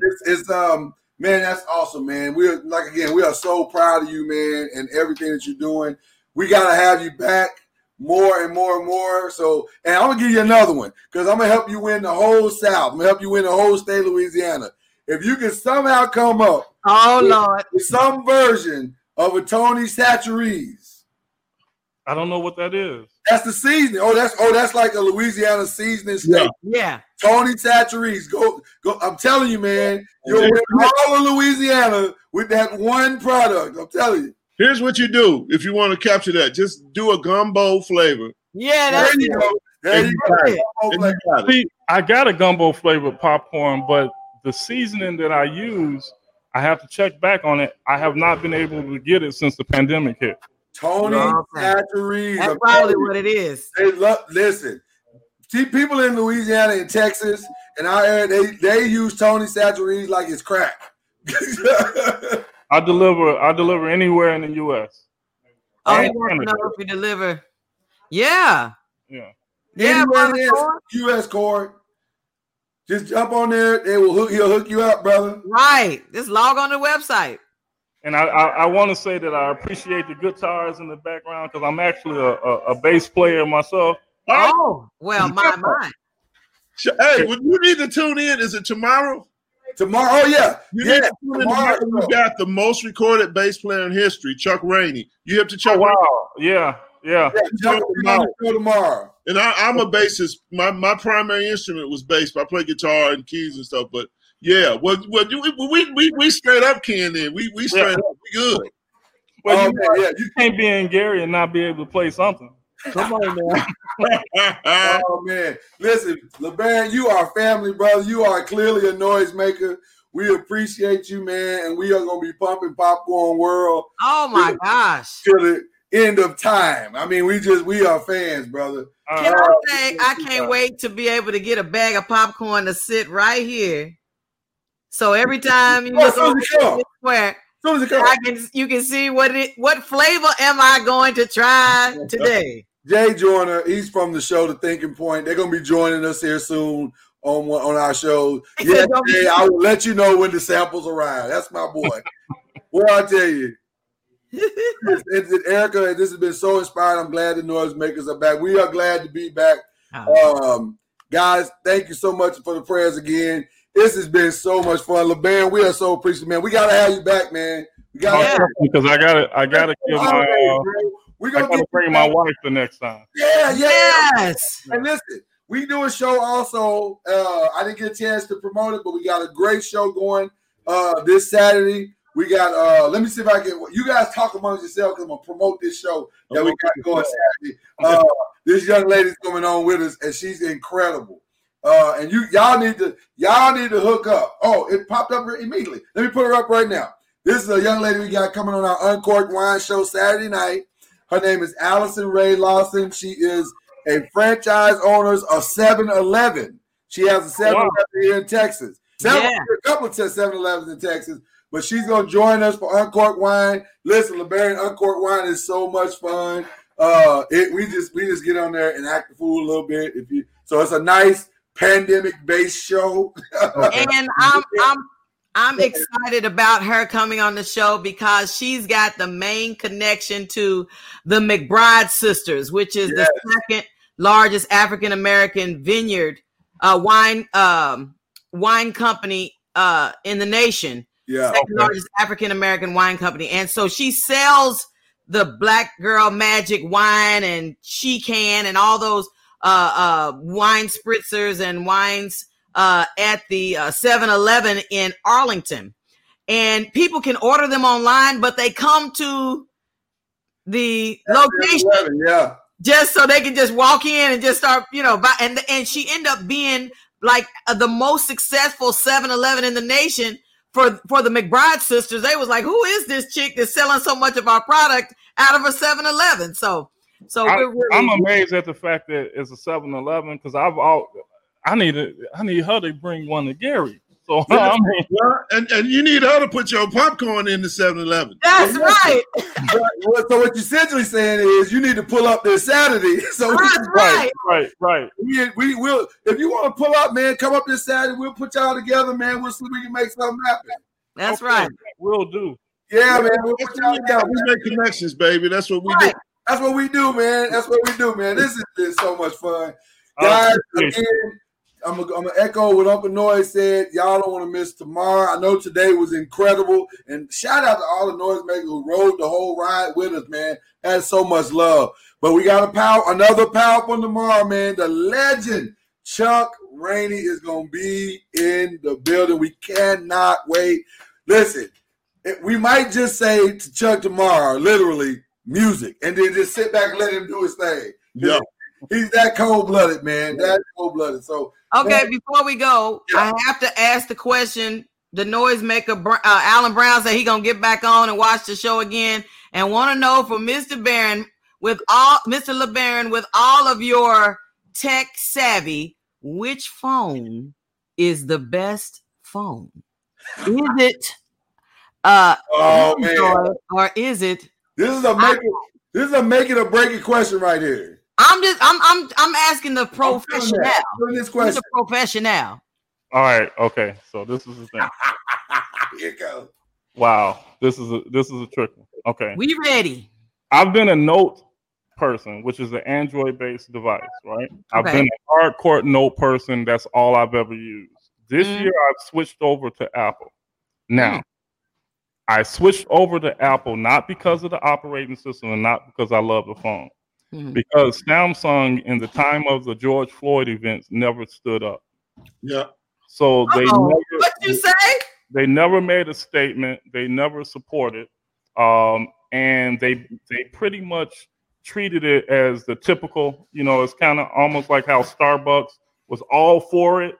It's, it's um man, that's awesome, man. We're like again, we are so proud of you, man, and everything that you're doing. We gotta have you back more and more and more. So, and I'm gonna give you another one because I'm gonna help you win the whole South. I'm gonna help you win the whole state of Louisiana. If you can somehow come up Oh Lord. with some version of a Tony Chachere's, I don't know what that is. that's the seasoning. Oh, that's oh, that's like a Louisiana seasoning steak. Yeah. Yeah. Tony Chachere's. Go, go. I'm telling you, man, you'll win all of Louisiana with that one product. I'm telling you. Here's what you do if you want to capture that. Just do a gumbo flavor. Yeah, There you go. There you go. It. And like- you got it. See, I got a gumbo flavored popcorn, but the seasoning that I use, I have to check back on it. I have not been able to get it since the pandemic hit. Tony Okay. Chachere's. That's I'm probably what it is. They love. Listen, see, people in Louisiana and Texas and our area, they they use Tony Chachere's like it's crack. [LAUGHS] I deliver. I deliver anywhere in the U.S. Oh, And you want to Canada. know if you deliver? Yeah. Yeah. Yeah, Anywhere brother it is, Cord. U.S. court. Just jump on there. They will hook. He'll hook you up, brother. Right. Just log on the website. And I, I, I want to say that I appreciate the guitars in the background because I'm actually a, a, a bass player myself. Oh, well, my my. Hey, when you need to tune in, is it tomorrow? Tomorrow. Oh yeah, You yeah. need to tune in tomorrow. tomorrow. We got the most recorded bass player in history, Chuck Rainey. You have to oh, Chuck Oh, wow. Yeah. Yeah. Yeah, jump on the show tomorrow. And I, I'm a bassist. My my primary instrument was bass. but I play guitar and keys and stuff. But yeah, well, well we, we we straight up can then. We we straight up. We good. Well, oh you, yeah. You, you can't be in Gary and not be able to play something. Come on now. [LAUGHS] oh man, listen, LeBaron, you are family, brother. You are clearly a noisemaker. We appreciate you, man, and we are gonna be pumping popcorn world Oh my gosh. till the end of time. I mean, we just we are fans, brother. Uh, Can I say I can't wait to be able to get a bag of popcorn to sit right here. So every time you Oh, look over Susie, come. square, As as I can you can see what it what flavor am I going to try [LAUGHS] today? Jay Joyner, he's from the show The Thinking Point. They're gonna be joining us here soon on on our show. Yeah, said, "Don't be- Jay, I will let you know when the samples arrive. That's my boy. [LAUGHS] Well, I tell you, it's, it's, it's- Erica, this has been so inspiring. I'm glad the noise makers are back. We are glad to be back. Um, guys, thank you so much for the prayers again. This has been so much fun. LeBaron, we are so appreciative, man. We gotta have you back, man. We gotta Yeah. because I got to I got to give my uh, We're gonna got to get bring my wife the next time. Yeah, yeah. Yes. And listen, we do a show also. Uh, I didn't get a chance to promote it, but we got a great show going uh, this Saturday. We got. Uh, let me see if I can. You guys talk amongst yourselves because I'm gonna promote this show that we got going Saturday. Uh, this young lady's coming on with us, and she's incredible. Uh, and you y'all need to y'all need to hook up. Oh, it popped up immediately. Let me put her up right now. This is a young lady we got coming on our Uncorked Wine Show Saturday night. Her name is Allison Ray Lawson. She is a franchise owner of 7-Eleven. She has a 7-Eleven here in Texas. Seven, Yeah. A couple of 7-Elevens in Texas. But she's going to join us for Uncorked Wine. Listen, LeBaron, Uncorked Wine is so much fun. Uh, it, we just we just get on there and act the fool a little bit. If you so, it's a nice pandemic-based show. And I'm I'm I'm excited about her coming on the show because she's got the main connection to the McBride sisters, which is the second largest African American vineyard uh, wine um, wine company uh, in the nation. yeah. second largest African American wine company. And so she sells the Black Girl Magic wine and she can and all those uh, uh, wine spritzers and wines uh, at the uh, 7-Eleven in Arlington. And people can order them online, but they come to the location 7-Eleven, yeah. just so they can just walk in and just start, you know, buy, and and she ended up being like uh, the most successful 7-Eleven in the nation for for the McBride sisters. They was like, who is this chick that's selling so much of our product out of a 7-Eleven? So so I, we're really I'm amazed at the fact that it's a 7-Eleven because I've all I need it. I need her to bring one to Gary. So [LAUGHS] I mean, Well, and, and you need her to put your popcorn in the 7-Eleven. That's right. Well, so what you're essentially saying is you need to pull up this Saturday. [LAUGHS] So we, That's right. right, right. we, we will. If you want to pull up, man, come up this Saturday. We'll put y'all together, man. We'll see if we can make something happen. That's Okay, right. Will do. Yeah, man. We'll put y'all what we got. together. We make connections, baby. That's what we Right. do. That's what we do, man. That's what we do, man. This has been so much fun. Guys, again, I'm gonna echo what Uncle Noise said. Y'all don't want to miss tomorrow. I know today was incredible, and shout out to all the noisemakers who rode the whole ride with us, man. Had so much love. But we got a power, another powerful tomorrow, man. The legend Chuck Rainey is gonna be in the building. We cannot wait. Listen, we might just say to Chuck tomorrow, literally music, and then just sit back and let him do his thing. Yeah. He's that cold blooded, man. That cold blooded. So Okay, before we go, I have to ask the question. The noisemaker, Br- uh, Alan Brown, said he gonna get back on and watch the show again, and want to know from Mr. Barron, with all Mr. LeBaron, with all of your tech savvy, which phone is the best phone? Is it uh Oh man, Android or is it? this is a make it, this is a make it or break it question right here. I'm just I'm I'm I'm asking the professional. that. I'm feeling this Who's question. the professional? All right, okay. So this is the thing. [LAUGHS] Here it goes. Wow, this is a this is a trick. one. Okay, We ready? I've been a Note person, which is an Android-based device, right? Okay. I've been a hardcore Note person. That's all I've ever used. This Mm. year, I've switched over to Apple. Now, Mm. I switched over to Apple not because of the operating system and not because I love the phone, Mhm. because Samsung, in the time of the George Floyd events, never stood up. Yeah. So they Uh-oh. never, What you say? they never made a statement. They never supported, um, and they they pretty much treated it as the typical. You know, it's kind of almost like how Starbucks was all for it,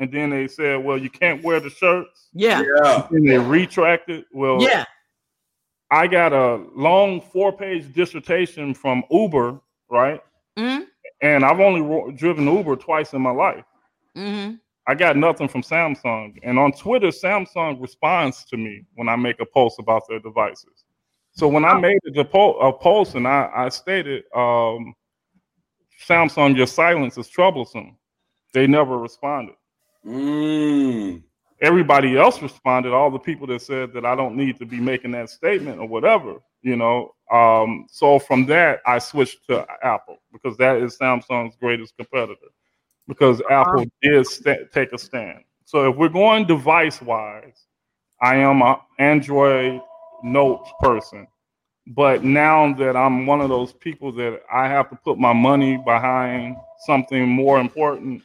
and then they said, "Well, you can't wear the shirts." Yeah. Yeah. And they retracted. Well, Yeah. I got a long four-page dissertation from Uber, right? Mm-hmm. And I've only ro- driven Uber twice in my life. Mm-hmm. I got nothing from Samsung. And on Twitter, Samsung responds to me when I make a post about their devices. So when I made a, depo- a post and I, I stated, um, Samsung, your silence is troublesome, they never responded. Mm. Everybody else responded, all the people that said that I don't need to be making that statement or whatever, you know. Um, so from that, I switched to Apple because that is Samsung's greatest competitor because Apple did sta take a stand. So if we're going device wise, I am an Android Note person. But now that I'm one of those people that I have to put my money behind something more important,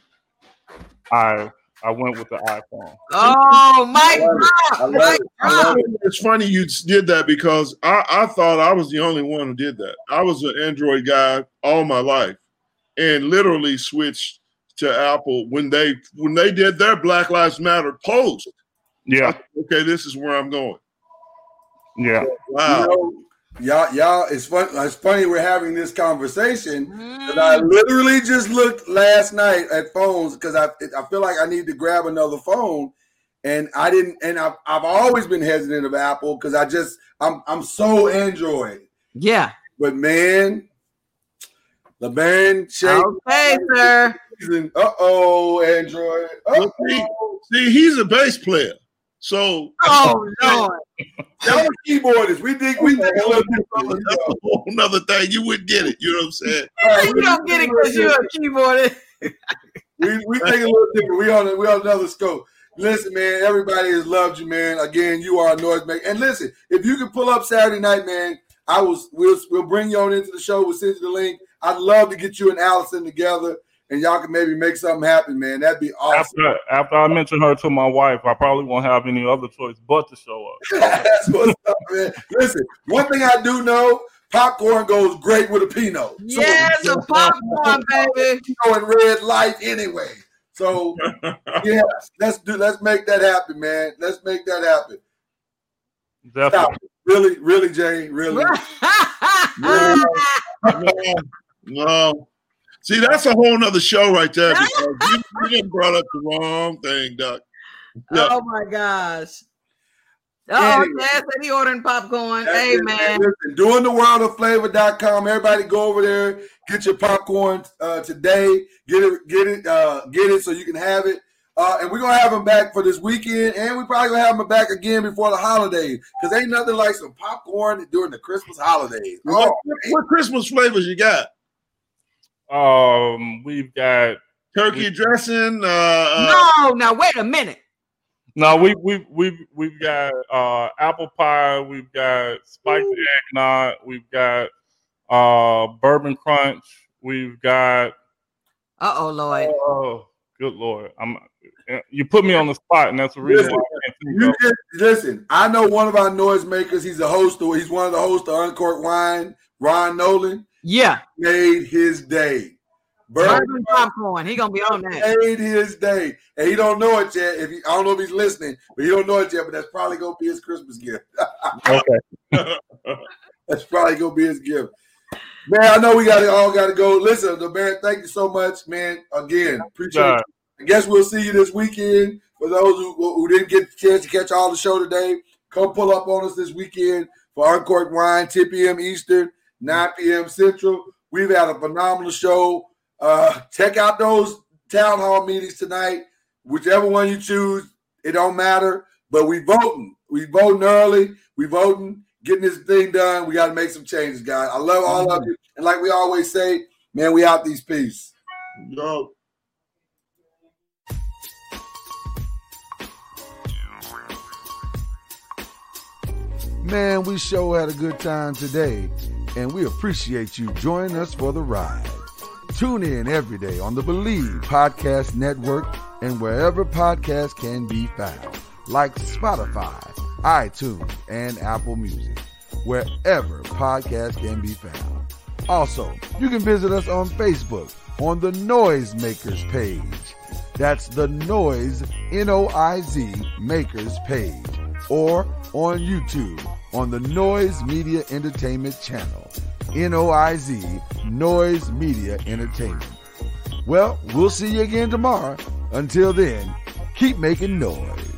I I went with the iPhone. Oh, my I love it. I Drop. love Mike it. I love Drop. It's funny you did that because I, I thought I was the only one who did that. I was an Android guy all my life and literally switched to Apple when they when they did their Black Lives Matter post. Yeah, Okay, this is where I'm going. yeah. Wow. You know, y'all, y'all, it's fun. It's funny we're having this conversation. Mm. I literally just looked last night at phones because I I feel like I need to grab another phone, and I didn't. And I've, I've always been hesitant of Apple because I just I'm I'm so Android. Yeah. But man, LeBaron, Shake, Okay, sir. uh oh, Android. Uh-oh. see, he's a bass player. So Oh Lord. That was keyboardist. We think we think a little different. that's a whole nother thing. You wouldn't get it. You know what I'm saying? [LAUGHS] You don't get it because you're a keyboardist. [LAUGHS] we we think a little different. We on we on another scope. Listen, man, everybody has loved you, man. Again, you are a noise maker. And listen, if you can pull up Saturday night, man, I was we'll we'll bring you on into the show. We'll send you the link. I'd love to get you and Allison together, and y'all can maybe make something happen, man. That'd be awesome. After after I mention her to my wife, I probably won't have any other choice but to show up. [LAUGHS] That's what's up, man. Listen, one thing I do know, popcorn goes great with a Pinot. So, Yes, a popcorn, baby. Pinot and red light anyway. So [LAUGHS] yeah, let's do let's make that happen, man. Let's make that happen. Stop. Definitely. it. Really, really, Jay, really. [LAUGHS] No, no. See, that's a whole nother show right there because [LAUGHS] you, you brought up the wrong thing, Doc. Yeah. Oh my gosh. Oh, Chad said he ordering popcorn. That's hey it, man. Doing the world of flavor.com. Everybody go over there, get your popcorn uh, today. Get it, get it, uh, get it so you can have it. Uh, and we're gonna have them back for this weekend, and we probably gonna have them back again before the holidays. Cause ain't nothing like some popcorn during the Christmas holidays. What, Oh, what Christmas flavors you got? Um, we've got Turkey dressing. Uh, uh, No, now wait a minute. no, we we we've we've got uh apple pie, we've got spiked eggnog, we've got uh bourbon crunch, we've got Uh oh, Lloyd. oh good lord, I'm you put me on the spot, and that's the reason why I can't You of. get, listen, I know one of our noise makers. He's a host. Of, he's one of the hosts of Uncorked Wine. Ron Nolan Yeah. made his day. Bourbon Bourbon popcorn. He gonna be on that. made his day, and he don't know it yet. If he, I don't know if he's listening, but he don't know it yet. But that's probably gonna be his Christmas gift. [LAUGHS] Okay, That's probably gonna be his gift. Man, I know we got to all got to go. Listen, the man, thank you so much, man. Again, appreciate. God. it. I guess we'll see you this weekend. For those who, who didn't get the chance to catch all the show today, come pull up on us this weekend for Uncorked Wine, 10 p.m. Eastern, 9 p.m. Central. We've had a phenomenal show. Uh, check out those town hall meetings tonight. Whichever one you choose, it don't matter. But we voting. We voting early. We voting, getting this thing done. We got to make some changes, guys. I love all of you. And like we always say, man, we out these peace. yo. Man, we sure had a good time today, and we appreciate you joining us for the ride. Tune in every day on the Bleav Podcast Network and wherever podcasts can be found, like Spotify, iTunes, and Apple Music, wherever podcasts can be found. Also, you can visit us on Facebook on the Noisemakers page. That's the Noise, N O I Z, Makers page. Or on YouTube on the Noise Media Entertainment channel. N O I Z, Noise Media Entertainment. Well, we'll see you again tomorrow. Until then, keep making noise.